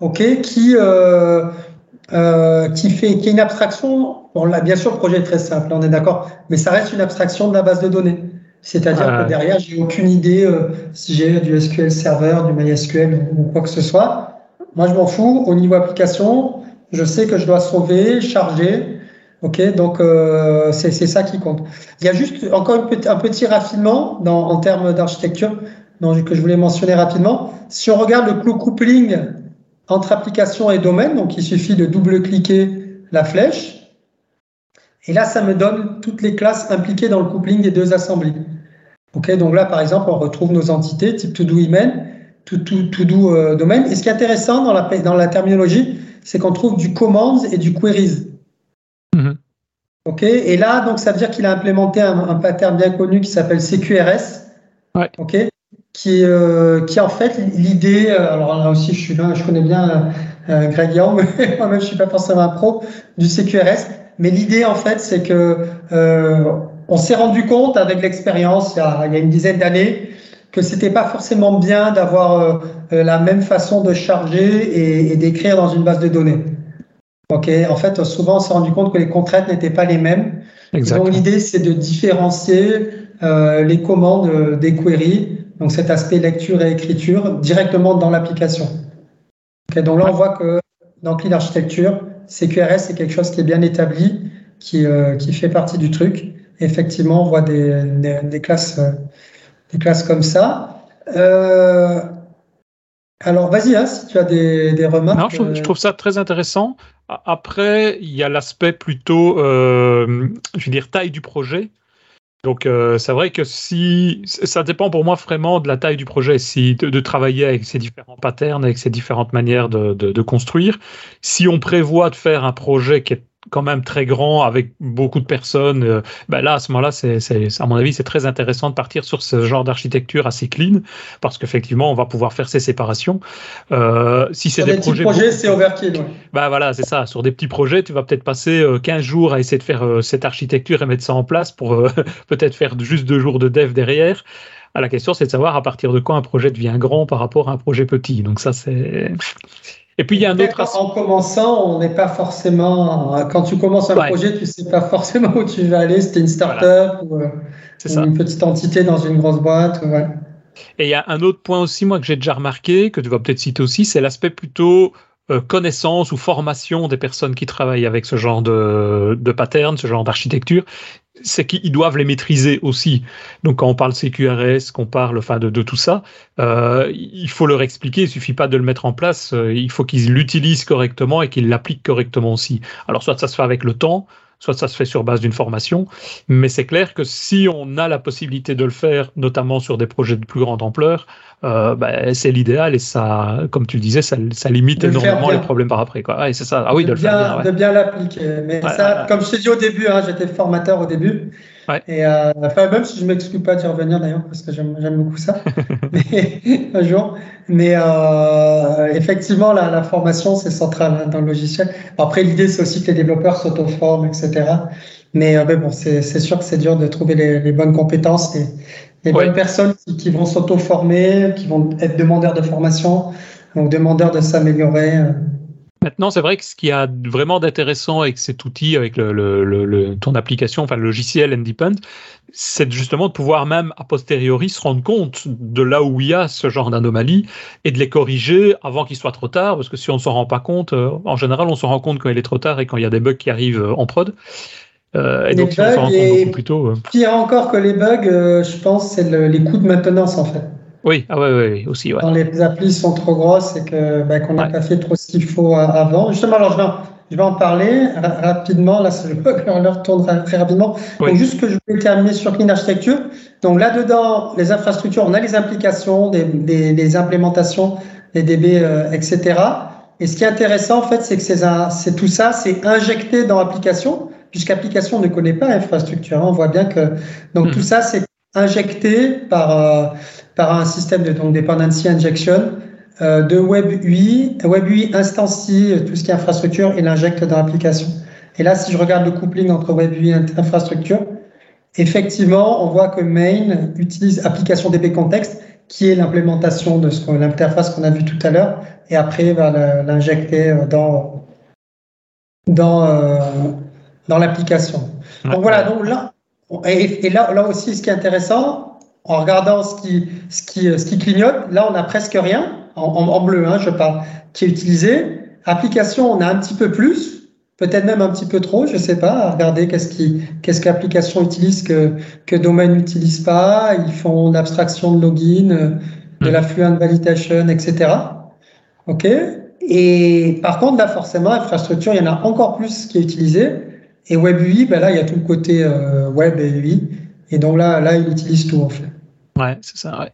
OK, qui, euh, euh, qui fait qui est une abstraction. Bon, là, bien sûr, le projet est très simple, on est d'accord, mais ça reste une abstraction de la base de données. C'est-à-dire que derrière, j'ai aucune idée euh, si j'ai du SQL Server, du MySQL ou, quoi que ce soit. Moi, je m'en fous. Au niveau application, je sais que je dois sauver, charger. Ok, donc euh, c'est ça qui compte. Il y a juste encore un petit raffinement en termes d'architecture que je voulais mentionner rapidement. Si on regarde le coupling entre application et domaine, donc il suffit de double-cliquer la flèche. Et là, ça me donne toutes les classes impliquées dans le coupling des deux assemblées. Ok, donc là, par exemple, on retrouve nos entités type to-do email, to-do euh, domaine. Et ce qui est intéressant dans la terminologie, c'est qu'on trouve du commands et du queries. Ok, et là, donc, ça veut dire qu'il a implémenté un, pattern bien connu qui s'appelle CQRS. Ouais. Ok, qui, euh, qui en fait l'idée. Euh, alors là aussi, je suis là, je connais bien Greg Young, moi-même je suis pas forcément un pro du CQRS, mais l'idée en fait c'est que on s'est rendu compte avec l'expérience il, il, y a une dizaine d'années que c'était pas forcément bien d'avoir la même façon de charger et, et d'écrire dans une base de données. Ok, en fait, souvent on s'est rendu compte que les contraintes n'étaient pas les mêmes. Donc l'idée, c'est de différencier euh, les commandes des queries, donc cet aspect lecture et écriture, directement dans l'application. Okay, donc là, on voit que dans Clean Architecture, CQRS, c'est quelque chose qui est bien établi, qui, euh, qui fait partie du truc. effectivement, on voit des, des, des classes, euh, des classes comme ça. Euh, alors, vas-y, hein, si tu as des, remarques. Non, je, trouve ça très intéressant. Après, il y a l'aspect plutôt, euh, je veux dire, taille du projet. Donc, euh, c'est vrai que si ça dépend pour moi vraiment de la taille du projet, de, travailler avec ces différents patterns, avec ces différentes manières de, de, construire. Si on prévoit de faire un projet qui est quand même très grand avec beaucoup de personnes, euh, ben là, à ce moment-là, c'est, à mon avis, c'est très intéressant de partir sur ce genre d'architecture assez clean parce qu'effectivement, on va pouvoir faire ces séparations. Euh, si c'est des, des, projets. projets c'est overkill. Ouais. Ben voilà, c'est ça. Sur des petits projets, tu vas peut-être passer 15 jours à essayer de faire cette architecture et mettre ça en place pour peut-être faire juste deux jours de dev derrière. À la question, c'est de savoir à partir de quand un projet devient grand par rapport à un projet petit. Donc ça, c'est et puis il y a un autre En commençant, on n'est pas forcément. Quand tu commences un ouais. projet, tu sais pas forcément où tu vas aller. C'était une start-up voilà. ou, ou une petite entité dans une grosse boîte. Ouais. Et il y a un autre point aussi, moi, que j'ai déjà remarqué, que tu vas peut-être citer aussi, c'est l'aspect plutôt euh, connaissance ou formation des personnes qui travaillent avec ce genre de, de pattern, ce genre d'architecture c'est qu'ils doivent les maîtriser aussi. Donc quand on parle CQRS, qu'on parle enfin de, de tout ça, euh, il faut leur expliquer. Il suffit pas de le mettre en place. Euh, il faut qu'ils l'utilisent correctement et qu'ils l'appliquent correctement aussi. Alors soit ça se fait avec le temps, soit ça se fait sur base d'une formation. Mais c'est clair que si on a la possibilité de le faire, notamment sur des projets de plus grande ampleur, euh, bah, c'est l'idéal et ça, comme tu le disais, ça, ça limite de énormément les problèmes par après. Quoi. Ouais, c'est ça. Ah oui, de, de le bien, faire bien. Ouais. De bien l'appliquer. Mais ouais, ça, comme je t'ai dit au début, hein, j'étais formateur au début. Et euh, enfin, même si je m'exclus pas d'y revenir d'ailleurs, parce que j'aime beaucoup ça, mais, un jour. Mais euh, effectivement, la, la formation, c'est central hein, dans le logiciel. Après, l'idée, c'est aussi que les développeurs s'auto-forment, etc. Mais, euh, mais bon, c'est sûr que c'est dur de trouver les, les bonnes compétences et les ouais. bonnes personnes qui, qui vont s'auto-former, qui vont être demandeurs de formation, donc demandeurs de s'améliorer. Maintenant, c'est vrai que ce qui a vraiment d'intéressant avec cet outil, avec le, le, le, ton application, enfin le logiciel Independent, c'est justement de pouvoir même a posteriori se rendre compte de là où il y a ce genre d'anomalie et de les corriger avant qu'il soit trop tard, parce que si on ne s'en rend pas compte, euh, en général, on se rend compte quand il est trop tard et quand il y a des bugs qui arrivent euh, en prod. Euh, et les donc, si on s'en rend compte beaucoup plus tôt. Pire encore que les bugs, euh, je pense, c'est le, les coûts de maintenance en fait. Oui, ah ouais, ouais, aussi. Ouais. Quand les applis sont trop grosses et que bah, qu'on n'a pas fait trop ce qu'il faut avant. Justement, alors je vais, je vais en parler rapidement. Là, je le retourne très rapidement. Oui. Donc, juste que je voulais terminer sur Clean Architecture. Donc là-dedans, les infrastructures, on a les implications, des, des, des implémentations, les DB, euh, etc. Et ce qui est intéressant, en fait, c'est que c'est tout ça, c'est injecté dans l'application, puisqu'application ne connaît pas infrastructure. On voit bien que donc mmh. tout ça, c'est injecté par, euh, par un système de donc, dependency injection euh, de Web UI. Web UI instancie tout ce qui est infrastructure et l'injecte dans l'application. Et là, si je regarde le coupling entre Web UI et infrastructure, effectivement, on voit que main utilise application DB context, qui est l'implémentation de ce l'interface qu'on a vu tout à l'heure, et après va l'injecter dans dans euh, dans l'application. Donc voilà, donc là, et, et, là, là aussi, ce qui est intéressant, en regardant ce qui, ce qui, ce qui clignote, là, on a presque rien, en, en bleu, hein, je parle, qui est utilisé. Application, on a un petit peu plus, peut-être même un petit peu trop, je sais pas. Regardez qu'est-ce qui, qu'est-ce qu'application utilise que, que domaine n'utilise pas. Ils font l'abstraction de login, de la fluent validation, etc. OK? Et par contre, là, forcément, infrastructure, il y en a encore plus qui est utilisé. Et Web UI, ben là, il y a tout le côté euh, web et UI. Et donc là, là, il utilise tout, en fait. Ouais, c'est ça, ouais.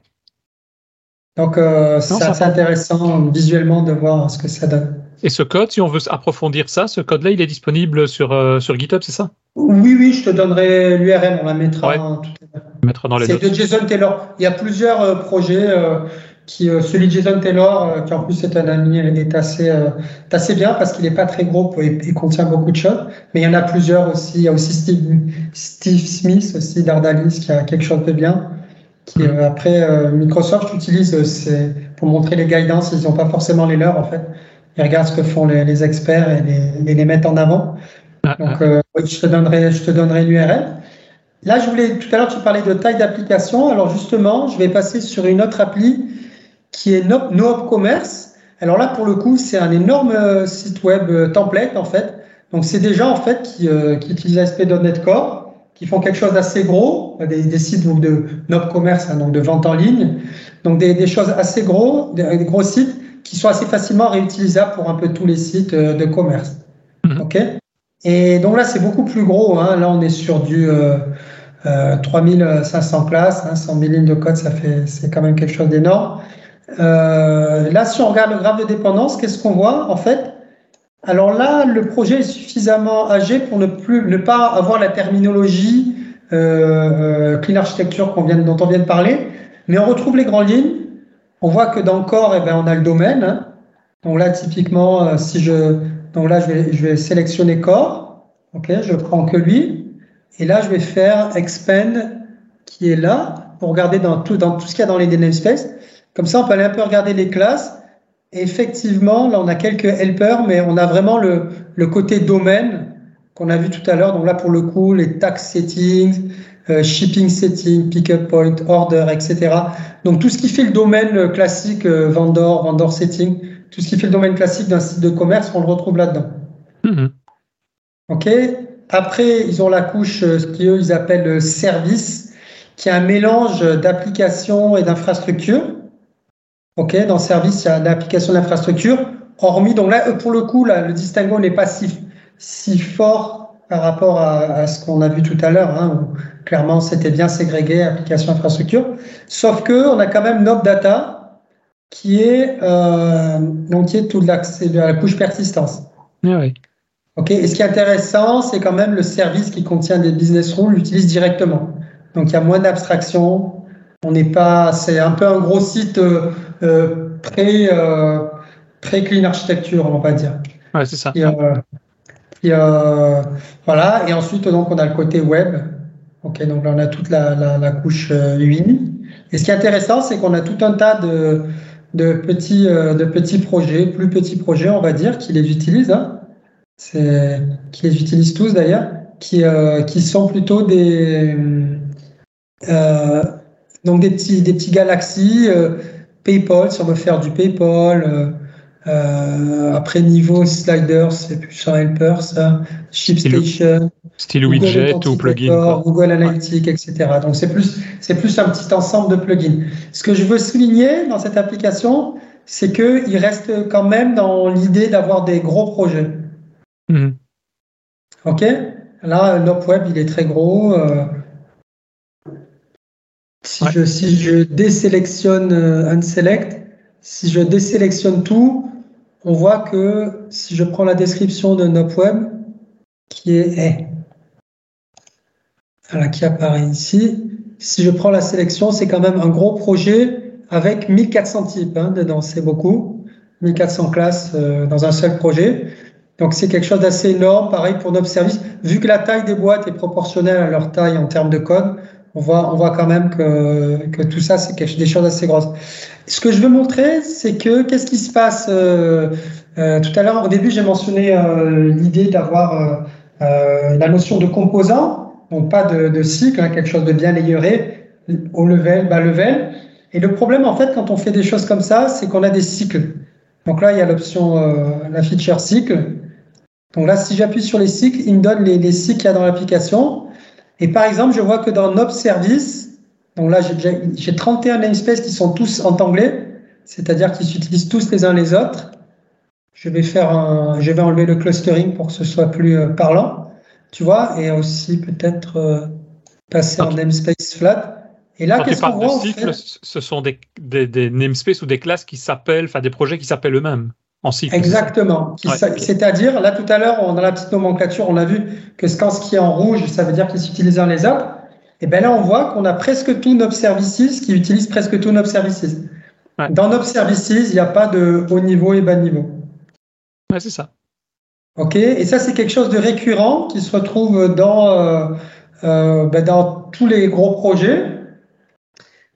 Donc, euh, c'est assez intéressant visuellement de voir ce que ça donne. Et ce code, si on veut approfondir ça, ce code-là, il est disponible sur, euh, sur GitHub, c'est ça? Oui, oui, je te donnerai l'URL, on la mettra ouais. tout à l'heure. Mettra dans les C'est de Jason Taylor. Il y a plusieurs euh, projets euh, qui celui de Jason Taylor, qui en plus est un ami, est assez, assez bien parce qu'il n'est pas très gros et, contient beaucoup de choses. Mais il y en a plusieurs aussi. Il y a aussi Steve, Steve Smith aussi d'Ardalis qui a quelque chose de bien. Qui, après, Microsoft utilise c'est pour montrer les guidances, ils n'ont pas forcément les leurs en fait. Ils regardent ce que font les, experts et les, les, mettent en avant. Ah, Donc, ah. je te donnerai, je te donnerai l'URL. Là, je voulais, tout à l'heure, tu parlais de taille d'application. Alors, justement, je vais passer sur une autre appli qui est NoOp Commerce. Alors là, pour le coup, c'est un énorme euh, site web euh, template, en fait. Donc, c'est des gens, en fait, qui, euh, qui utilisent ASP.NET Core, qui font quelque chose d'assez gros, des, des sites de NoOp Commerce, hein, donc de vente en ligne. Donc, des, des choses assez gros, des, gros sites qui sont assez facilement réutilisables pour un peu tous les sites de commerce. Mhm. OK Et donc là, c'est beaucoup plus gros. Hein. Là, on est sur du 3500 euh, classes, hein, 100 000 lignes de code, ça fait, c'est quand même quelque chose d'énorme. Euh, là, si on regarde le graphe de dépendance, qu'est-ce qu'on voit en fait? Alors là, le projet est suffisamment âgé pour ne plus ne pas avoir la terminologie euh, clean architecture dont on vient de parler, mais on retrouve les grandes lignes. On voit que dans le corps, eh ben, on a le domaine. Hein. Donc là, typiquement, si je donc là, je vais, je vais sélectionner corps. Ok, je prends que lui. Et là, je vais faire expand qui est là pour regarder dans tout, dans tout ce qu'il y a dans les namespaces. Comme ça, on peut aller un peu regarder les classes. Et effectivement, là, on a quelques helpers, mais on a vraiment le, le côté domaine qu'on a vu tout à l'heure. Donc là, pour le coup, les tax settings, euh, shipping settings, pickup point, order, etc. Donc tout ce qui fait le domaine classique, euh, vendor, vendor setting, tout ce qui fait le domaine classique d'un site de commerce, on le retrouve là-dedans. Mm-hmm. OK après, ils ont la couche, euh, ce qu'eux, ils appellent euh, service, qui est un mélange d'applications et d'infrastructures. OK, dans service, il y a l'application d'infrastructure. Hormis, donc là, pour le coup, là, le distinguo n'est pas si, si fort par rapport à, ce qu'on a vu tout à l'heure, hein, où clairement c'était bien ségrégué, application infrastructure. Sauf que on a quand même Node Data, qui est, euh, donc, qui est tout l'accès de la couche persistance. Ah oui. Et ce qui est intéressant, c'est quand même le service qui contient des business rules l'utilise directement. Donc il y a moins d'abstraction. On n'est pas, c'est un peu un gros site euh, euh pré, euh, clean architecture, on va dire. Ouais, c'est ça. Et, voilà. Et ensuite, donc on a le côté web. Ok, donc là on a toute la, la, la couche UI. Euh, Et ce qui est intéressant, c'est qu'on a tout un tas de, de petits, de petits projets, plus petits projets, on va dire, qui les utilisent. Hein qui les utilisent tous d'ailleurs, qui, euh, qui sont plutôt des, euh, donc des petits, des petits galaxies. Euh, PayPal, si on veut faire du PayPal. après niveau sliders, c'est plus un helper, ça. ShipStation. Style widget ou plugin. Google Analytics, etc. Donc c'est plus, c'est plus un petit ensemble de plugins. Ce que je veux souligner dans cette application, c'est qu'il reste quand même dans l'idée d'avoir des gros projets. Mhm. OK? Là, l'OpWeb, il est très gros. Euh, si, je, si je désélectionne euh, Unselect, si je désélectionne tout, on voit que si je prends la description de NopWeb, qui est qui apparaît ici, si je prends la sélection, c'est quand même un gros projet avec 1400 types hein, dedans, c'est beaucoup, 1400 classes euh, dans un seul projet. Donc c'est quelque chose d'assez énorme, pareil pour notre service. Vu que la taille des boîtes est proportionnelle à leur taille en termes de code, on voit, on voit quand même que, que tout ça, c'est des choses assez grosses. Ce que je veux montrer, c'est que qu'est-ce qui se passe euh, euh, Tout à l'heure, au début, j'ai mentionné euh, l'idée d'avoir la notion de composant, donc pas de, de cycle, hein, quelque chose de bien layeré, haut level, bas level. Et le problème, en fait, quand on fait des choses comme ça, c'est qu'on a des cycles. Donc là, il y a l'option, la feature cycle. Donc là, si j'appuie sur les cycles, il me donne les, les cycles qu'il y a dans l'application. Et par exemple, je vois que dans Nob Service, donc là, j'ai 31 namespaces qui sont tous en anglais, c'est-à-dire qu'ils s'utilisent tous les uns les autres. Je vais faire un, je vais enlever le clustering pour que ce soit plus euh, parlant, tu vois, et aussi peut-être euh, passer en namespace flat. Et là, qu'est-ce qu'on voit cycle, Ce sont des, des, des, namespaces ou des classes qui s'appellent, enfin des projets qui s'appellent eux-mêmes. Exactement. C'est-à-dire, là tout à l'heure, dans la petite nomenclature, on a vu que quand ce qui est en rouge, ça veut dire qu'ils s'utilisent un les autres. Et bien là, on voit qu'on a presque tous nos services qui utilisent presque tous nos services. Dans nos services, il n'y a pas de haut niveau et bas niveau. Ouais, c'est ça. OK. Et ça, c'est quelque chose de récurrent qui se retrouve dans, euh, euh, ben, dans tous les gros projets.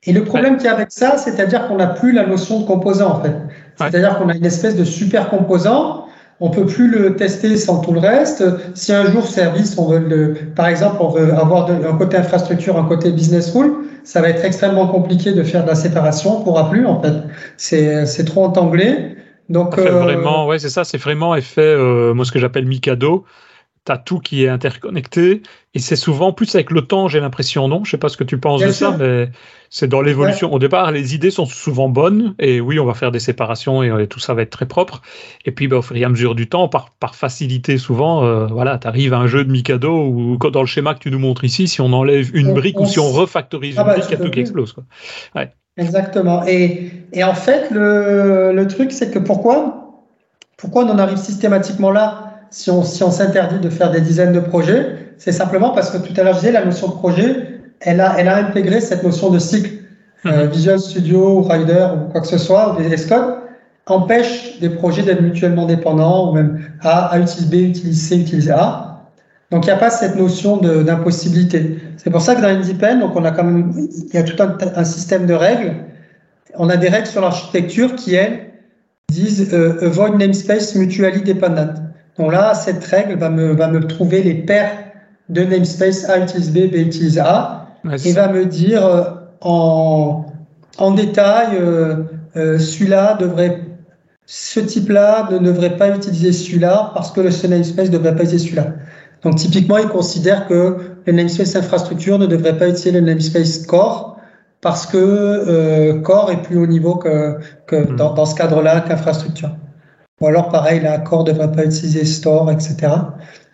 Et le problème qu'il y a avec ça, c'est-à-dire qu'on n'a plus la notion de composant, en fait. C'est-à-dire qu'on a une espèce de super composant. On peut plus le tester sans tout le reste. Si un jour service, on veut le, par exemple, on veut avoir un côté infrastructure, un côté business rule, ça va être extrêmement compliqué de faire de la séparation. On pourra plus, en fait. C'est, c'est trop entanglé. Donc, euh, vraiment, ouais, c'est ça, c'est vraiment effet, euh, moi ce que j'appelle Mikado. Tu as tout qui est interconnecté et c'est souvent plus avec le temps, j'ai l'impression, non? Je sais pas ce que tu penses de ça, mais c'est dans l'évolution. Au départ, les idées sont souvent bonnes et oui, on va faire des séparations et, tout ça va être très propre. Et puis, bah, au fur et à mesure du temps, par, par facilité, souvent, euh, voilà, tu arrives à un jeu de Mikado ou dans le schéma que tu nous montres ici, si on enlève une brique ou si on refactorise ah une bah, brique, il y a tout qui explose. Quoi. Ouais. Exactement. Et, et en fait, le, le truc, c'est que pourquoi, pourquoi on en arrive systématiquement là? Si on si on s'interdit de faire des dizaines de projets C'est simplement parce que tout à l'heure, je disais, la notion de projet, elle a, elle a intégré cette notion de cycle. Euh, mhm. Visual Studio ou Rider ou quoi que ce soit, ou des scopes, empêche des projets d'être mutuellement dépendants, ou même A, A utilise B, utilise C, utilise A. Donc il n'y a pas cette notion d'impossibilité. C'est pour ça que dans Independent, donc on a quand même, il y a tout un, un système de règles. On a des règles sur l'architecture qui elles disent euh, avoid namespace mutually dependent. Donc là, cette règle va me, va me trouver les paires de namespace A utilise B, B utilise A, et va me dire euh, en, en détail, euh, euh, celui-là devrait, ce type-là ne devrait pas utiliser celui-là parce que ce namespace ne devrait pas utiliser celui-là. Donc typiquement, il considère que le namespace infrastructure ne devrait pas utiliser le namespace core parce que euh, core est plus haut niveau que, que hmm. dans, dans, ce cadre-là qu'infrastructure. Ou alors pareil, la core ne devrait pas utiliser store, etc.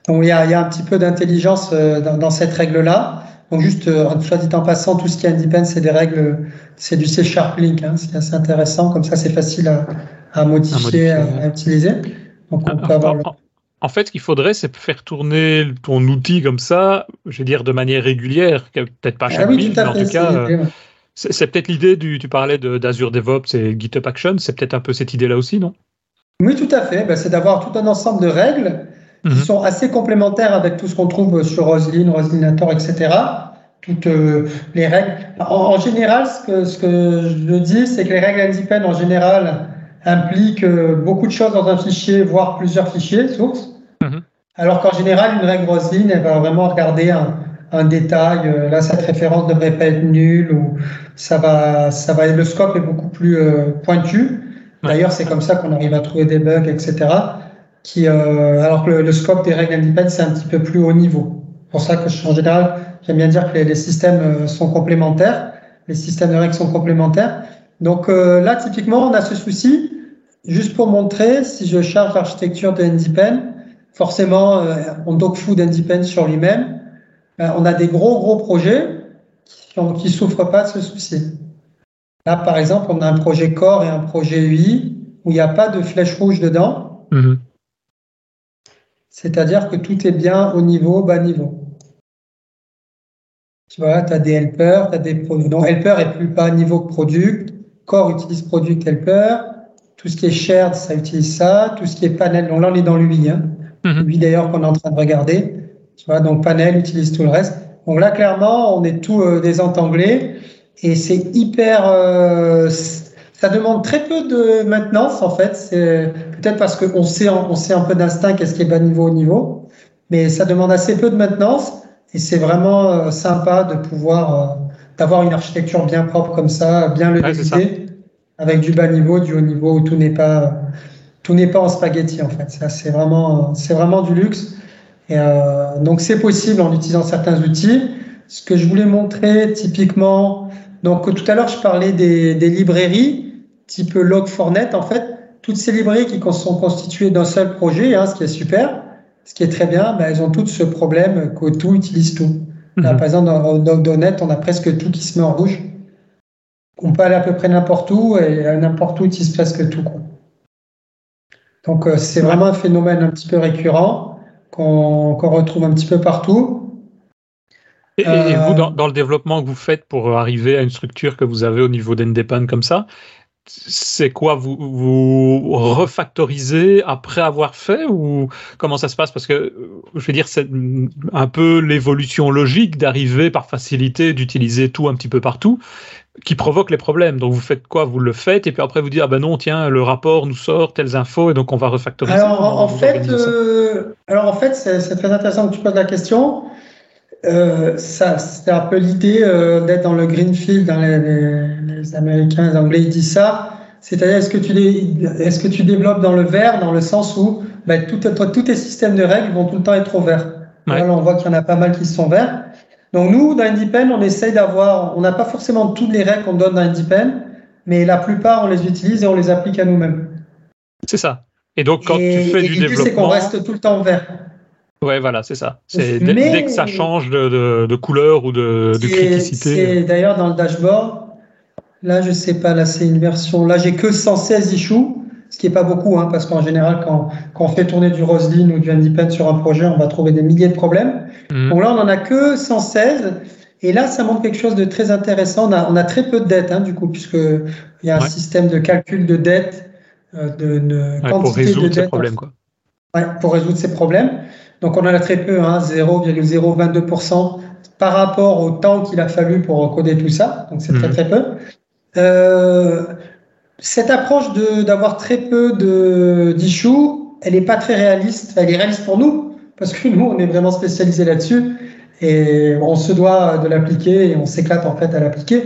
Donc il y a, il y a un petit peu d'intelligence euh, dans, dans, cette règle-là. Donc juste, euh, soit dit en passant, tout ce qui est independent, c'est des règles, c'est du C Sharp Link, hein, c'est assez intéressant. Comme ça, c'est facile à, à, modifier, à, à, utiliser. Donc on peut avoir le... En fait, ce qu'il faudrait, c'est faire tourner ton outil comme ça, je vais dire de manière régulière, peut-être pas ah chaque ah mais en tout cas, c'est peut-être l'idée du. Tu parlais d'Azure DevOps et GitHub Action, c'est peut-être un peu cette idée-là aussi, non? Oui, tout à fait. Ben, c'est d'avoir tout un ensemble de règles qui mhm. sont assez complémentaires avec tout ce qu'on trouve sur Roslyn, Roslinator, etc. Toutes euh, les règles. En, général, ce que, ce que je dis, c'est que les règles independent, en général, impliquent euh, beaucoup de choses dans un fichier, voire plusieurs fichiers sources. Mhm. Alors qu'en général, une règle Roslyn, elle va vraiment regarder un, un détail. Euh, là, cette référence ne devrait pas être nulle ou ça va, ça va. Le scope est beaucoup plus pointu. D'ailleurs, c'est comme ça qu'on arrive à trouver des bugs, etc. Qui, euh, alors que le, le, scope des règles independent, c'est un petit peu plus haut niveau. Pour ça que, en général, j'aime bien dire que les, les, systèmes sont complémentaires. Les systèmes de règles sont complémentaires. Donc là, typiquement, on a ce souci. Juste pour montrer, si je charge l'architecture de Independent, forcément, euh, on dogfood Independent sur lui-même. Euh, on a des gros, gros projets qui ne souffrent pas de ce souci. Là, par exemple, on a un projet Core et un projet UI où il n'y a pas de flèche rouge dedans. Mm-hmm. C'est-à-dire que tout est bien au niveau, bas niveau. Tu vois, tu as des helpers, tu as des produits. Donc, helper est plus bas niveau que product. Core utilise product helper. Tout ce qui est shared, ça utilise ça. Tout ce qui est panel, donc là, on est dans l'UI. Hein. Mm Lui, d'ailleurs, qu'on est en train de regarder. Tu vois, donc panel utilise tout le reste. Donc là, clairement, on est tout euh, désentanglé. Et c'est hyper. Euh, ça demande très peu de maintenance, en fait. C'est peut-être parce qu'on sait, on sait un peu d'instinct qu'est-ce qui est bas niveau, haut niveau. Mais ça demande assez peu de maintenance. Et c'est vraiment euh, sympa de pouvoir. Euh, d'avoir une architecture bien propre comme ça, bien le ouais, avec du bas niveau, du haut niveau, où tout n'est pas tout n'est pas en spaghetti en fait. Ça, c'est vraiment, c'est vraiment du luxe. Et euh, donc, c'est possible en utilisant certains outils. Ce que je voulais montrer typiquement, donc tout à l'heure, je parlais des, des librairies type Log4net. En fait, toutes ces librairies qui sont constituées d'un seul projet, hein, ce qui est super, ce qui est très bien, ben, elles ont toutes ce problème que tout utilise tout. Là, mhm. par exemple, dans Log.net, on a presque tout qui se met en rouge. On peut aller à peu près n'importe où et n'importe où utilise presque tout. Quoi. Donc euh, c'est vraiment un phénomène un petit peu récurrent qu'on retrouve un petit peu partout. Et, et vous, euh, dans, dans, le développement que vous faites pour arriver à une structure que vous avez au niveau d'Endepan comme ça, c'est quoi? Vous, vous refactorisez après avoir fait ou comment ça se passe? Parce que je veux dire, c'est un peu l'évolution logique d'arriver par facilité d'utiliser tout un petit peu partout qui provoque les problèmes. Donc vous faites quoi? Vous le faites et puis après vous dites ah ben non tiens le rapport nous sort telles infos et donc on va refactoriser. Alors en, fait, euh, alors en fait c'est très intéressant que tu poses la question. Euh, ça, c'est un peu l'idée euh, d'être dans le greenfield. Dans les, les, Américains, les Anglais, ils disent ça. C'est-à-dire, est-ce que tu est-ce que tu développes dans le vert, dans le sens où tout, tous tes systèmes de règles vont tout le temps être au vert. Là, on voit qu'il y en a pas mal qui sont verts. Donc nous, dans Independ, on essaye d'avoir, on n'a pas forcément toutes les règles qu'on donne dans Independ, mais la plupart, on les utilise et on les applique à nous-mêmes. C'est ça. Et donc, quand tu fais du développement, c'est qu'on reste tout le temps vert. Ouais, voilà, c'est ça. C'est dès, que ça change de, de, couleur ou de, de criticité. C'est d'ailleurs dans le dashboard. Là, je sais pas, là c'est une version. Là, j'ai que 116 issues, ce qui est pas beaucoup, hein, parce qu'en général, quand, quand, on fait tourner du Roslyn ou du Independent sur un projet, on va trouver des milliers de problèmes. Mhm. Donc là, on en a que 116. Et là, ça montre quelque chose de très intéressant. On a, on a très peu de dettes, hein, du coup, puisque il y a un système de calcul de dettes, euh, de, de quantité pour résoudre de dettes. Ces problèmes, quoi. Ouais, pour résoudre ces problèmes. Donc on en a très peu, hein, 0,022% par rapport au temps qu'il a fallu pour coder tout ça. Donc c'est très mhm. très peu. Euh, cette approche d'avoir très peu d'issues, elle n'est pas très réaliste. Elle est réaliste pour nous, parce que nous, on est vraiment spécialisé là-dessus et on se doit de l'appliquer et on s'éclate en fait à l'appliquer.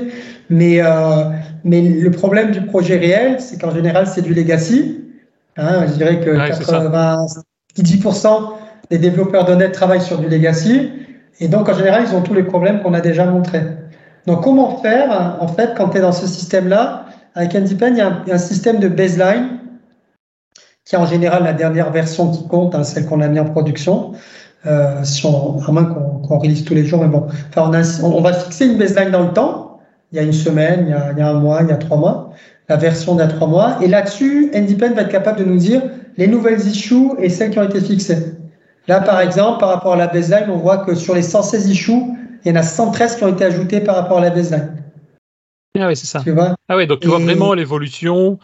Mais, euh, mais le problème du projet réel, c'est qu'en général, c'est du legacy. Hein, je dirais que 90% les développeurs de travaillent sur du legacy. Et donc, en général, ils ont tous les problèmes qu'on a déjà montrés. Donc, comment faire, en fait, quand tu es dans ce système-là? Avec Independ, il y, a un, système de baseline qui est en général la dernière version qui compte, hein, celle qu'on a mis en production. Euh, si on, à moins qu'on qu release tous les jours, mais bon. Enfin, on, va fixer une baseline dans le temps. Il y a une semaine, il y a, il y a un mois, il y a trois mois. La version d'il y a trois mois. Et là-dessus, Independ va être capable de nous dire les nouvelles issues et celles qui ont été fixées. Là, par exemple, par rapport à la baseline, on voit que sur les 116 issues, il y en a 113 qui ont été ajoutés par rapport à la baseline. Ah oui, c'est ça. Tu vois? Ah oui, donc tu vois vraiment l'évolution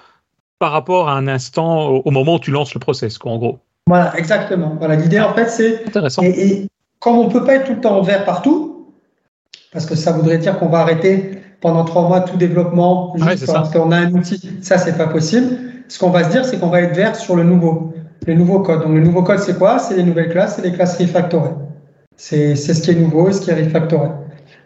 par rapport à un instant au moment où tu lances le process, quoi, en gros. Voilà, exactement. Voilà, l'idée en fait, c'est. Intéressant. Et, comme on ne peut pas être tout le temps en vert partout, parce que ça voudrait dire qu'on va arrêter pendant trois mois tout développement juste parce qu'on a un outil, ça c'est pas possible. Ce qu'on va se dire, c'est qu'on va être vert sur le nouveau le nouveau code. Donc le nouveau code, c'est quoi? C'est les nouvelles classes, c'est les classes refactorées. C'est ce qui est nouveau et ce qui est refactoré.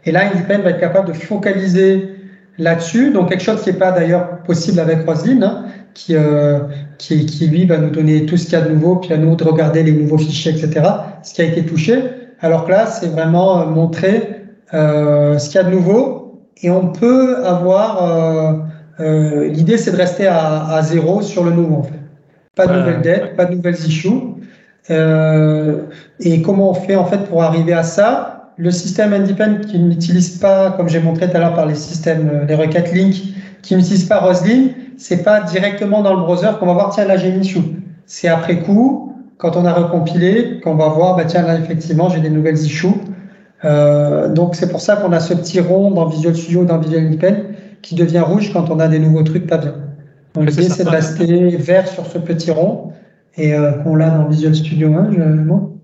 Et là, Independent va être capable de focaliser là-dessus. Donc quelque chose qui n'est pas d'ailleurs possible avec Roslyn, hein, qui, euh, qui, qui, lui va nous donner tout ce qu'il y a de nouveau, puis à nous de regarder les nouveaux fichiers, etc. Ce qui a été touché. Alors que là, c'est vraiment euh, montrer euh, ce qu'il y a de nouveau. Et on peut avoir... Euh, euh, L'idée, c'est de rester à, à, zéro sur le nouveau, en fait. Pas de nouvelles dettes, pas de nouvelles issues. Euh, et comment on fait en fait pour arriver à ça? Le système Independent qui n'utilise pas, comme j'ai montré tout à l'heure par les systèmes, euh, les requêtes Link, qui n'utilise pas Roslyn, c'est pas directement dans le browser qu'on va voir tiens là j'ai une issue. C'est après coup, quand on a recompilé, qu'on va voir bah tiens là effectivement j'ai des nouvelles issues. Euh, donc c'est pour ça qu'on a ce petit rond dans Visual Studio, dans Visual Independent, qui devient rouge quand on a des nouveaux trucs pas bien. Donc l'idée, c'est de rester vert sur ce petit rond et euh, qu'on l'a dans Visual Studio 1. Je, bon.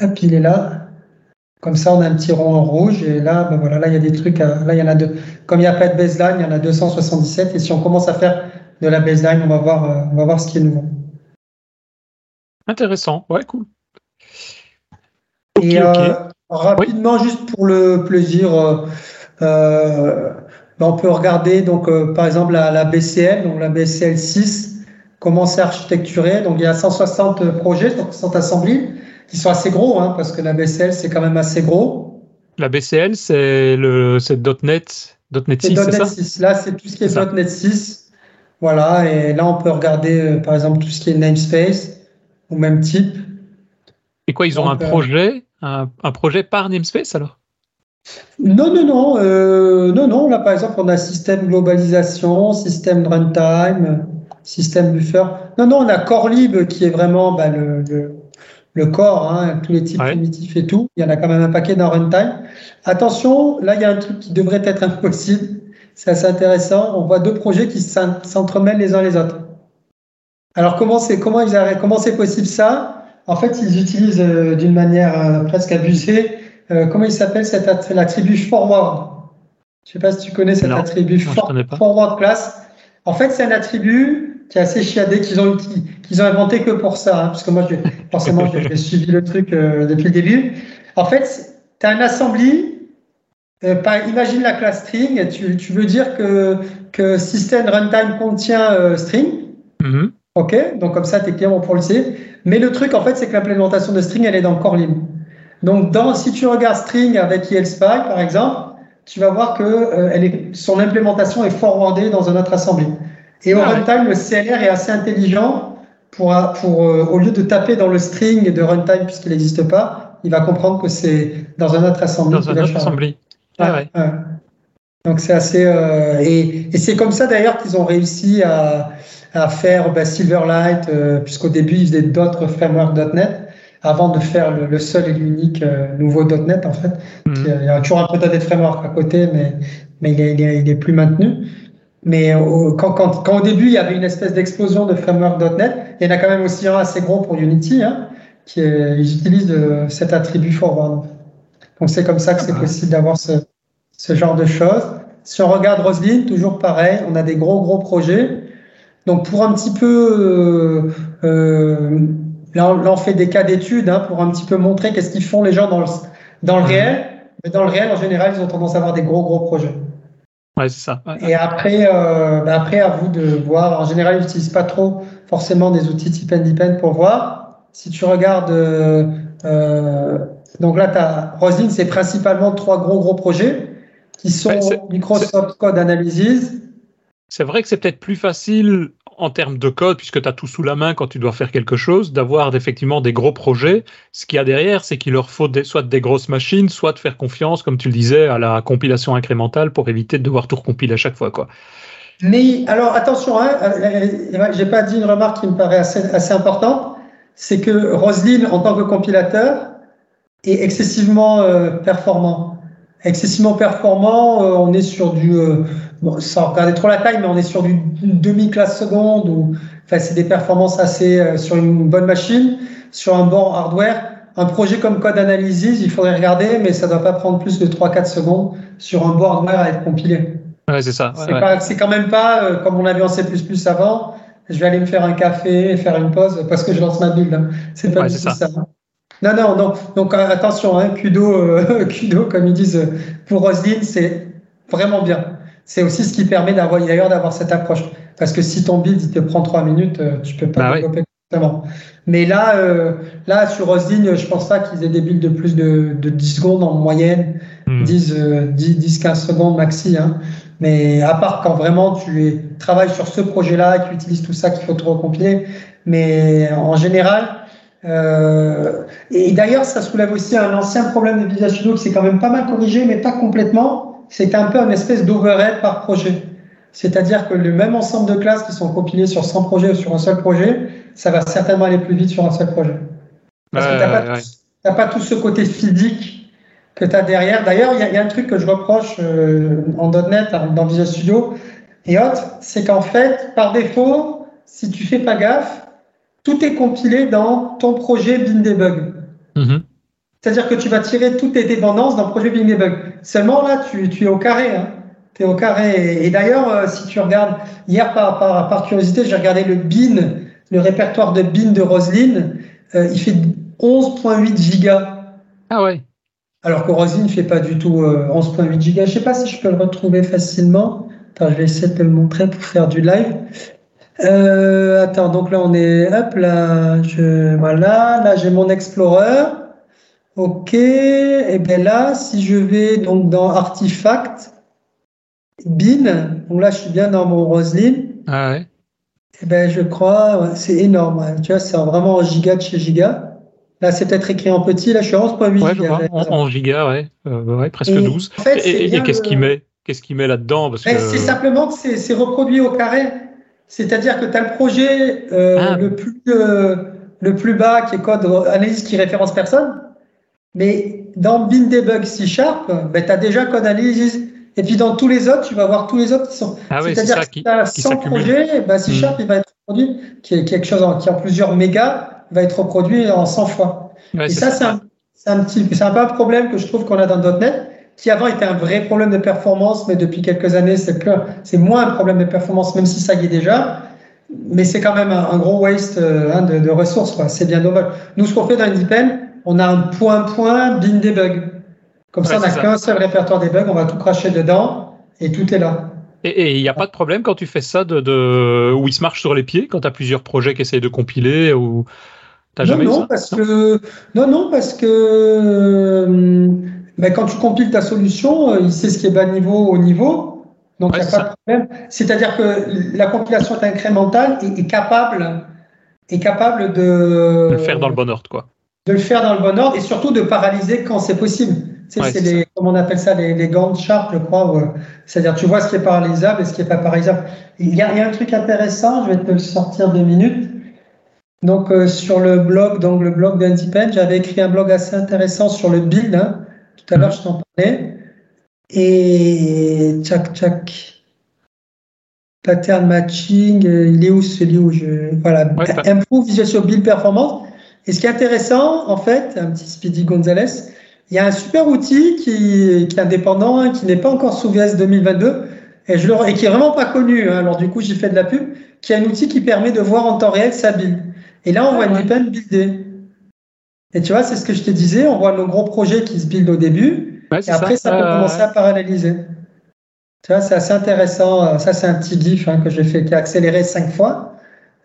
Hop, il est là. Comme ça, on a un petit rond en rouge et là, ben voilà, là, il y a des trucs. là, il y en a deux. Comme il n'y a pas de baseline, il y en a 277. Et si on commence à faire de la baseline, on va voir, euh, on va voir ce qui est nouveau. Intéressant. Ouais, cool. et euh, rapidement, juste pour le plaisir, ben, on peut regarder donc euh, par exemple la, la, BCL, donc la BCL 6, comment c'est architecturé. Donc il y a 160 projets, 160 assemblées qui sont assez gros, hein, parce que la BCL c'est quand même assez gros. La BCL c'est le c'est .NET .NET 6, c'est ça? 6. Là c'est tout ce qui est, est .NET 6. Voilà, et là on peut regarder euh, par exemple tout ce qui est namespace ou même type. Et quoi, ils ont un euh, projet, un, un projet par namespace alors? Non, non, non. Euh, non, non. Là, par exemple, on a système globalisation, système runtime, système buffer. Non, non, on a core lib qui est vraiment bah, le, le, core, hein, tous les types primitifs et tout. Il y en a quand même un paquet dans runtime. Attention, là, il y a un truc qui devrait être impossible. c'est assez intéressant. On voit deux projets qui s'entremêlent les uns les autres. Alors comment c'est comment ils comment c'est possible ça? En fait, ils utilisent euh, d'une manière euh, presque abusée. Euh, comment il s'appelle cette l'attribut forward? Je sais pas si tu connais cet attribut forward class. En fait, c'est un attribut qui est assez chiadé qu'ils ont qu'ils ont inventé que pour ça, hein, parce que moi, forcément, j'ai suivi le truc depuis le début. En fait, tu as un assembly imagine la classe string, tu, tu veux dire que, que system runtime contient string. Mm-hmm. OK, donc comme ça, tes clients vont pouvoir le Mais le truc, en fait, c'est que l'implémentation de string, elle est dans le core. Donc, dans, si tu regardes string avec ELSpy, par exemple, tu vas voir que euh, elle est, son implémentation est forwardée dans un autre assemblée. Et au ah runtime, le CLR est assez intelligent pour, pour euh, au lieu de taper dans le string de runtime puisqu'il n'existe pas, il va comprendre que c'est dans un autre assemblée. Dans un autre assemblée. Ah, ouais. Donc c'est assez euh, et, et c'est comme ça d'ailleurs qu'ils ont réussi à, à faire bah, Silverlight, euh, puisqu'au début ils faisaient d'autres frameworks .NET avant de faire le, seul et l'unique euh, nouveau .NET en fait. Mhm. Il y a toujours un peu de framework à côté, mais mais il est, il est, il est plus maintenu. Mais quand, quand, quand, au début il y avait une espèce d'explosion de framework .NET, il y en a quand même aussi un assez gros pour Unity, hein, qui est, ils utilisent cet attribut forward. Donc c'est comme ça que c'est ah bah. possible d'avoir ce, ce genre de choses. Si on regarde Roslyn, toujours pareil, on a des gros gros projets. Donc pour un petit peu, euh, euh là, on, fait des cas d'études hein, pour un petit peu montrer qu'est-ce qu'ils font les gens dans le, dans le réel. Mais dans le réel, en général, ils ont tendance à avoir des gros gros projets. Ouais, c'est ça. Et après, euh, bah, après, à vous de voir. En général, ils n'utilisent pas trop forcément des outils type Independent pour voir. Si tu regardes, euh, euh donc là, as Roslyn, c'est principalement trois gros gros projets qui sont Microsoft Code Analysis. C'est vrai que c'est peut-être plus facile en termes de code, puisque tu as tout sous la main quand tu dois faire quelque chose, d'avoir effectivement des gros projets. Ce qu'il y a derrière, c'est qu'il leur faut soit des grosses machines, soit de faire confiance, comme tu le disais, à la compilation incrémentale pour éviter de devoir tout recompiler à chaque fois. Quoi. Mais alors attention, hein, euh, j'ai pas dit une remarque qui me paraît assez, importante, c'est que Roslyn, en tant que compilateur, est excessivement euh, performant excessivement performant. Euh, on est sur du, bon, sans regarder trop la taille, mais on est sur du demi-classe seconde ou, enfin, c'est des performances assez euh, sur une bonne machine, sur un bon hardware. Un projet comme Code Analysis, il faudrait regarder, mais ça ne doit pas prendre plus de 3-4 secondes sur un bon hardware à être compilé. Ouais, c'est ça. c'est quand même pas comme on avait en C++ avant. Je vais aller me faire un café et faire une pause parce que je lance ma build. Hein. C'est pas du tout ça. Hein. Non, non, non. Donc euh, attention, hein, Kudo, euh, Kudo, comme ils disent euh, pour Roslyn, c'est vraiment bien. C'est aussi ce qui permet d'avoir d'ailleurs d'avoir cette approche. Parce que si ton build il te prend trois minutes, tu peux pas bah développer correctement. Mais là, là sur Roslyn, je pense pas qu'ils aient des builds de plus de, de 10 secondes en moyenne, 10, 10, 15 secondes maxi. Hein. Mais à part quand vraiment tu travailles sur ce projet-là, que tu utilises tout ça qu'il faut te recompiler. Mais en général, euh, et d'ailleurs, ça soulève aussi un ancien problème de Visual Studio qui s'est quand même pas mal corrigé, mais pas complètement. C'est un peu une espèce d'overhead par projet. C'est-à-dire que le même ensemble de classes qui sont compilées sur 100 projets ou sur un seul projet, ça va certainement aller plus vite sur un seul projet. Parce que tu n'as pas, tout ce côté physique que tu as derrière. D'ailleurs, il y, a un truc que je reproche euh, en .NET, dans Visual Studio et autres, c'est qu'en fait, par défaut, si tu fais pas gaffe, tout est compilé dans ton projet Bindebug. C'est-à-dire que tu vas tirer toutes tes dépendances dans le projet Bindebug. Seulement là, tu, es au carré. Hein. Tu es au carré. Et, d'ailleurs, euh, si tu regardes, hier par, par, curiosité, j'ai regardé le bin, le répertoire de bin de Roslyn. Euh, il fait 11.8 gigas. Ah ouais. Alors que Roslyn ne fait pas du tout 11.8 euh, gigas. Je ne sais pas si je peux le retrouver facilement. Attends, je vais essayer de le montrer pour faire du live. Attends, donc là on est, hop, là, je, voilà, là j'ai mon Explorer. Ok, et bien là, si je vais donc dans Artifact, Bin, donc là je suis bien dans mon Roslyn. Ah ouais. Et ben je crois, c'est énorme. Tu vois, c'est vraiment en giga de chez giga. Là, c'est peut-être écrit en petit. Là, je suis 11.8 ouais, giga. En, giga, ouais. Euh, ouais presque 12. et, qu'est-ce qu'il met? Qu'est-ce qu'il met là-dedans? C'est simplement que c'est reproduit au carré. C'est-à-dire que tu as le projet euh, ah. le, plus, euh, le plus bas qui est code analyse qui référence personne, mais dans bin debug C Sharp, ben, tu as déjà analyse Et puis dans tous les autres, tu vas voir tous les autres qui sont. Ah oui, C'est-à-dire ça que tu as qui 100 s'accumulent. projets, bah, C Mm. Sharp, il va être reproduit, qui est quelque chose en, qui en plusieurs mégas, va être reproduit en 100 fois. Ouais, Et ça, c'est un, petit, c'est un peu un problème que je trouve qu'on a dans .NET, qui avant était un vrai problème de performance, mais depuis quelques années, c'est plus, c'est moins un problème de performance, même si ça y est déjà. Mais c'est quand même un, un gros waste euh, hein, de, de ressources. C'est bien dommage. Nous, ce qu'on fait dans Independent, on a un point-point bin des bugs. Comme ça, on n'a qu'un seul répertoire des bugs, on va tout cracher dedans, et tout est là. Et il n'y a pas de problème quand tu fais ça de, de où il se marche sur les pieds, quand tu as plusieurs projets qui essayent de compiler ou t'as non, jamais non, ça? parce que non, non, parce que euh, ben, quand tu compiles ta solution, euh, il sait ce qui est bas niveau, haut niveau, donc il Ouais, n'y a pas de problème. C'est-à-dire que la compilation est incrémentale et est capable, est capable de, De le faire dans le bon ordre, quoi. De le faire dans le bon ordre et surtout de paralyser quand c'est possible. Tu sais, Ouais, c'est les, comment on appelle ça, les, les Gantt charts, je crois. euh, C'est-à-dire, tu vois ce qui est paralysable et ce qui n'est pas paralysable. Il y, a, il y a un truc intéressant, je vais te le sortir deux minutes. Donc, euh, sur le blog, donc le blog d'Independent, j'avais écrit un blog assez intéressant sur le build. hein. Tout à l'heure, je t'en parlais. Et tchac, tchac. Pattern matching, euh, il est où celui où je. Voilà, Ouais, improve Visual Build Performance. Et ce qui est intéressant, en fait, un petit Speedy Gonzalez, il y a un super outil qui, qui est indépendant, hein, qui n'est pas encore sous VS 2022, et, je le, et qui est vraiment pas connu. hein. alors du coup, j'ai fait de la pub, qui est un outil qui permet de voir en temps réel sa build. Et là, on voit Ah ouais. une pen builder. Et tu vois, c'est ce que je te disais, on voit nos gros projets qui se build au début, Ouais, et après, ça, peut Euh, commencer à paralléliser. Tu vois, c'est assez intéressant. Ça, c'est un petit GIF hein, que j'ai fait, qui a accéléré cinq fois.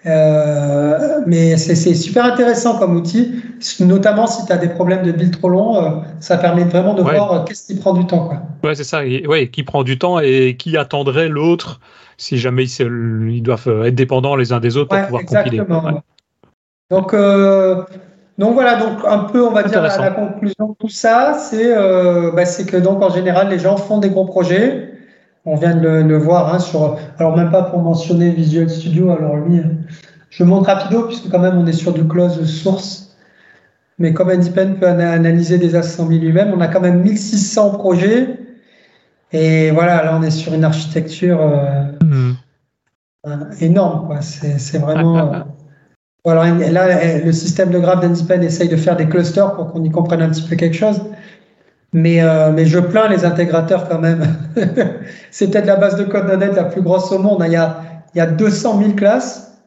Euh, mais c'est super intéressant comme outil, notamment si tu as des problèmes de build trop longs, euh, ça permet vraiment de Ouais. voir euh, qu'est-ce qui prend du temps. Quoi. Ouais, c'est ça. Et- ouais, qui prend du temps et qui attendrait l'autre si jamais ils, doivent euh, être dépendants les uns des autres Ouais, pour pouvoir compiler. Ouais. Donc, donc voilà, donc un peu, on va dire, la, la conclusion de tout ça, c'est bah, c'est que donc en général, les gens font des gros projets. On vient de le, le voir hein, sur, alors même pas pour mentionner Visual Studio, alors lui, euh, je montre rapido puisque quand même on est sur du close source. Mais comme Independent peut ana- analyser des assemblées lui-même, on a quand même 1600 projets. Et voilà, là on est sur une architecture euh, Hmm. énorme. quoi. C'est c'est vraiment. euh, et là, le système de graphe d'Independent essaye de faire des clusters pour qu'on y comprenne un petit peu quelque chose. Mais, euh, mais je plains les intégrateurs quand même. C'est peut-être la base de code .NET la plus grosse au monde. Il y a, il y a 200 000 classes.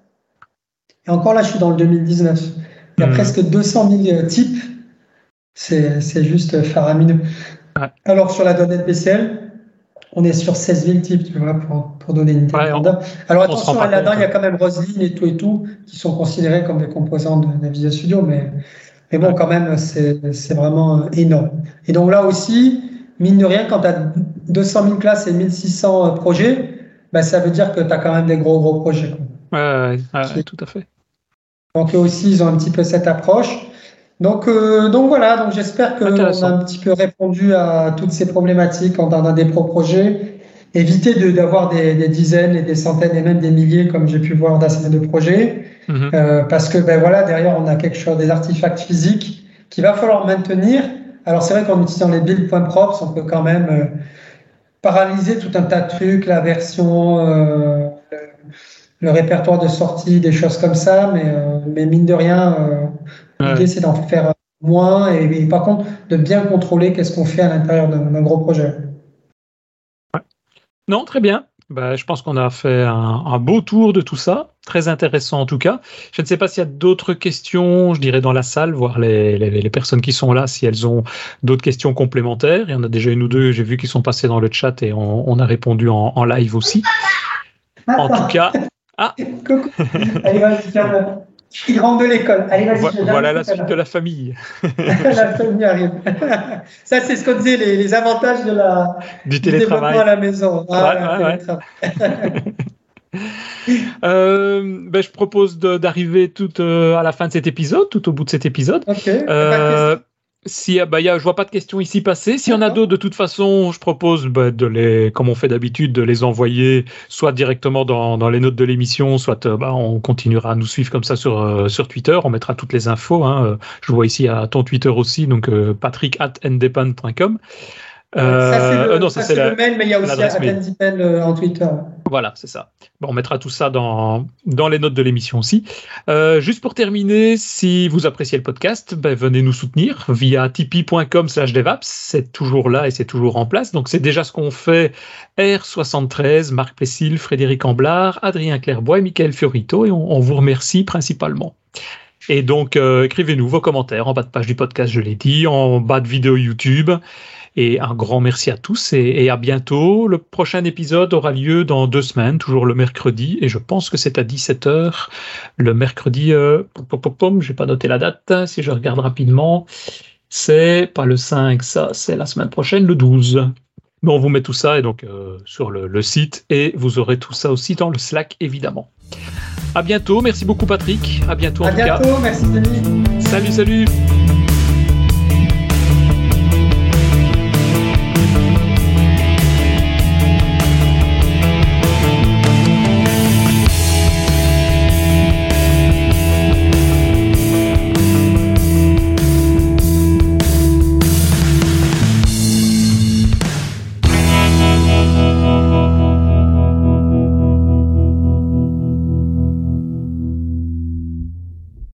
Et encore là, je suis dans le 2019. Il y a Mhm. presque 200 000 types. C'est c'est juste faramineux. Ouais. Alors, sur la .NET PCL, on est sur 16 000 types, tu vois, pour, pour donner une idée. Ouais. Alors attention, là-dedans, il y a quand même Roseline et tout et tout, qui sont considérés comme des composants de, de Visual Studio, mais, mais bon, quand même, c'est vraiment euh, énorme. Et donc là aussi, mine de rien, quand tu as 200 000 classes et 1600 projets, bah, ça veut dire que tu as quand même des gros, gros projets. quoi. Ouais, ouais, ouais, tout à fait. Donc eux aussi, ils ont un petit peu cette approche. Donc, euh, donc voilà, donc j'espère qu'on a un petit peu répondu à toutes ces problématiques en dans des pro Éviter de- d'avoir des, des dizaines et des centaines et même des milliers, comme j'ai pu voir dans de projets, Mhm. euh, parce que ben voilà, derrière on a quelque chose, des artefacts physiques qu'il va falloir maintenir. Alors c'est vrai qu'en utilisant les builds points propres, on peut quand même euh, paralyser tout un tas de trucs, la version, euh, le, le répertoire de sortie, des choses comme ça, mais, mais mine de rien, Ouais. l'idée c'est d'en faire moins et, et par contre de bien contrôler qu'est-ce qu'on fait à l'intérieur d'un gros projet. Non, très bien. Bah, je pense qu'on a fait un, beau tour de tout ça. Très intéressant en tout cas. Je ne sais pas s'il y a d'autres questions, je dirais, dans la salle, voir les, les- personnes qui sont là, si elles ont d'autres questions complémentaires. Il y en a déjà une ou deux, j'ai vu, qui sont passées dans le chat et on, a répondu en, en live aussi. En tout cas, Coucou. Allez, il rentre de l'école. Allez, vas-y, voilà tout la suite de la famille, la famille arrive. Ça, c'est ce qu'on disait, les, les avantages de la, du du télétravail. à la maison. Ah, Ouais, ouais, ouais. télétravail. Euh, ben, je propose d'arriver tout euh, à la fin de cet épisode, tout au bout de cet épisode. Ok. Euh, si, bah, y a, je vois pas de questions ici passer. S'il y en a d'autres, de toute façon, je propose bah, de les, comme on fait d'habitude, de les envoyer soit directement dans, dans les notes de l'émission, soit euh, bah, on continuera à nous suivre comme ça sur, euh, sur Twitter. On mettra toutes les infos. Hein. Euh, Je vois ici à ton Twitter aussi, donc euh, patrick at ndepan.com. Euh, non, ça, c'est le, mail, mais il y a aussi Attenzipen euh, en Twitter. Voilà, c'est ça. Bon, on mettra tout ça dans, dans les notes de l'émission aussi. Euh, juste pour terminer, si vous appréciez le podcast, ben, venez nous soutenir via tipeee.com slash devaps. C'est toujours là et c'est toujours en place. Donc, c'est déjà ce qu'on fait R73, Marc Plessil, Frédéric Amblard, Adrien Clairbois et Michael Fiorito. Et on, vous remercie principalement. Et donc, écrivez-nous vos commentaires en bas de page du podcast, je l'ai dit, en bas de vidéo YouTube. Et un grand merci à tous et, à bientôt. Le prochain épisode aura lieu dans deux semaines, toujours le mercredi, et je pense que c'est à 17h. Le mercredi, euh, je n'ai pas noté la date, si je regarde rapidement, c'est pas le 5, ça, c'est la semaine prochaine, le 12. Mais on vous met tout ça et donc euh, sur le, site et vous aurez tout ça aussi dans le Slack évidemment. À bientôt, merci beaucoup Patrick. À bientôt en tout bientôt, merci Denis. Salut, salut.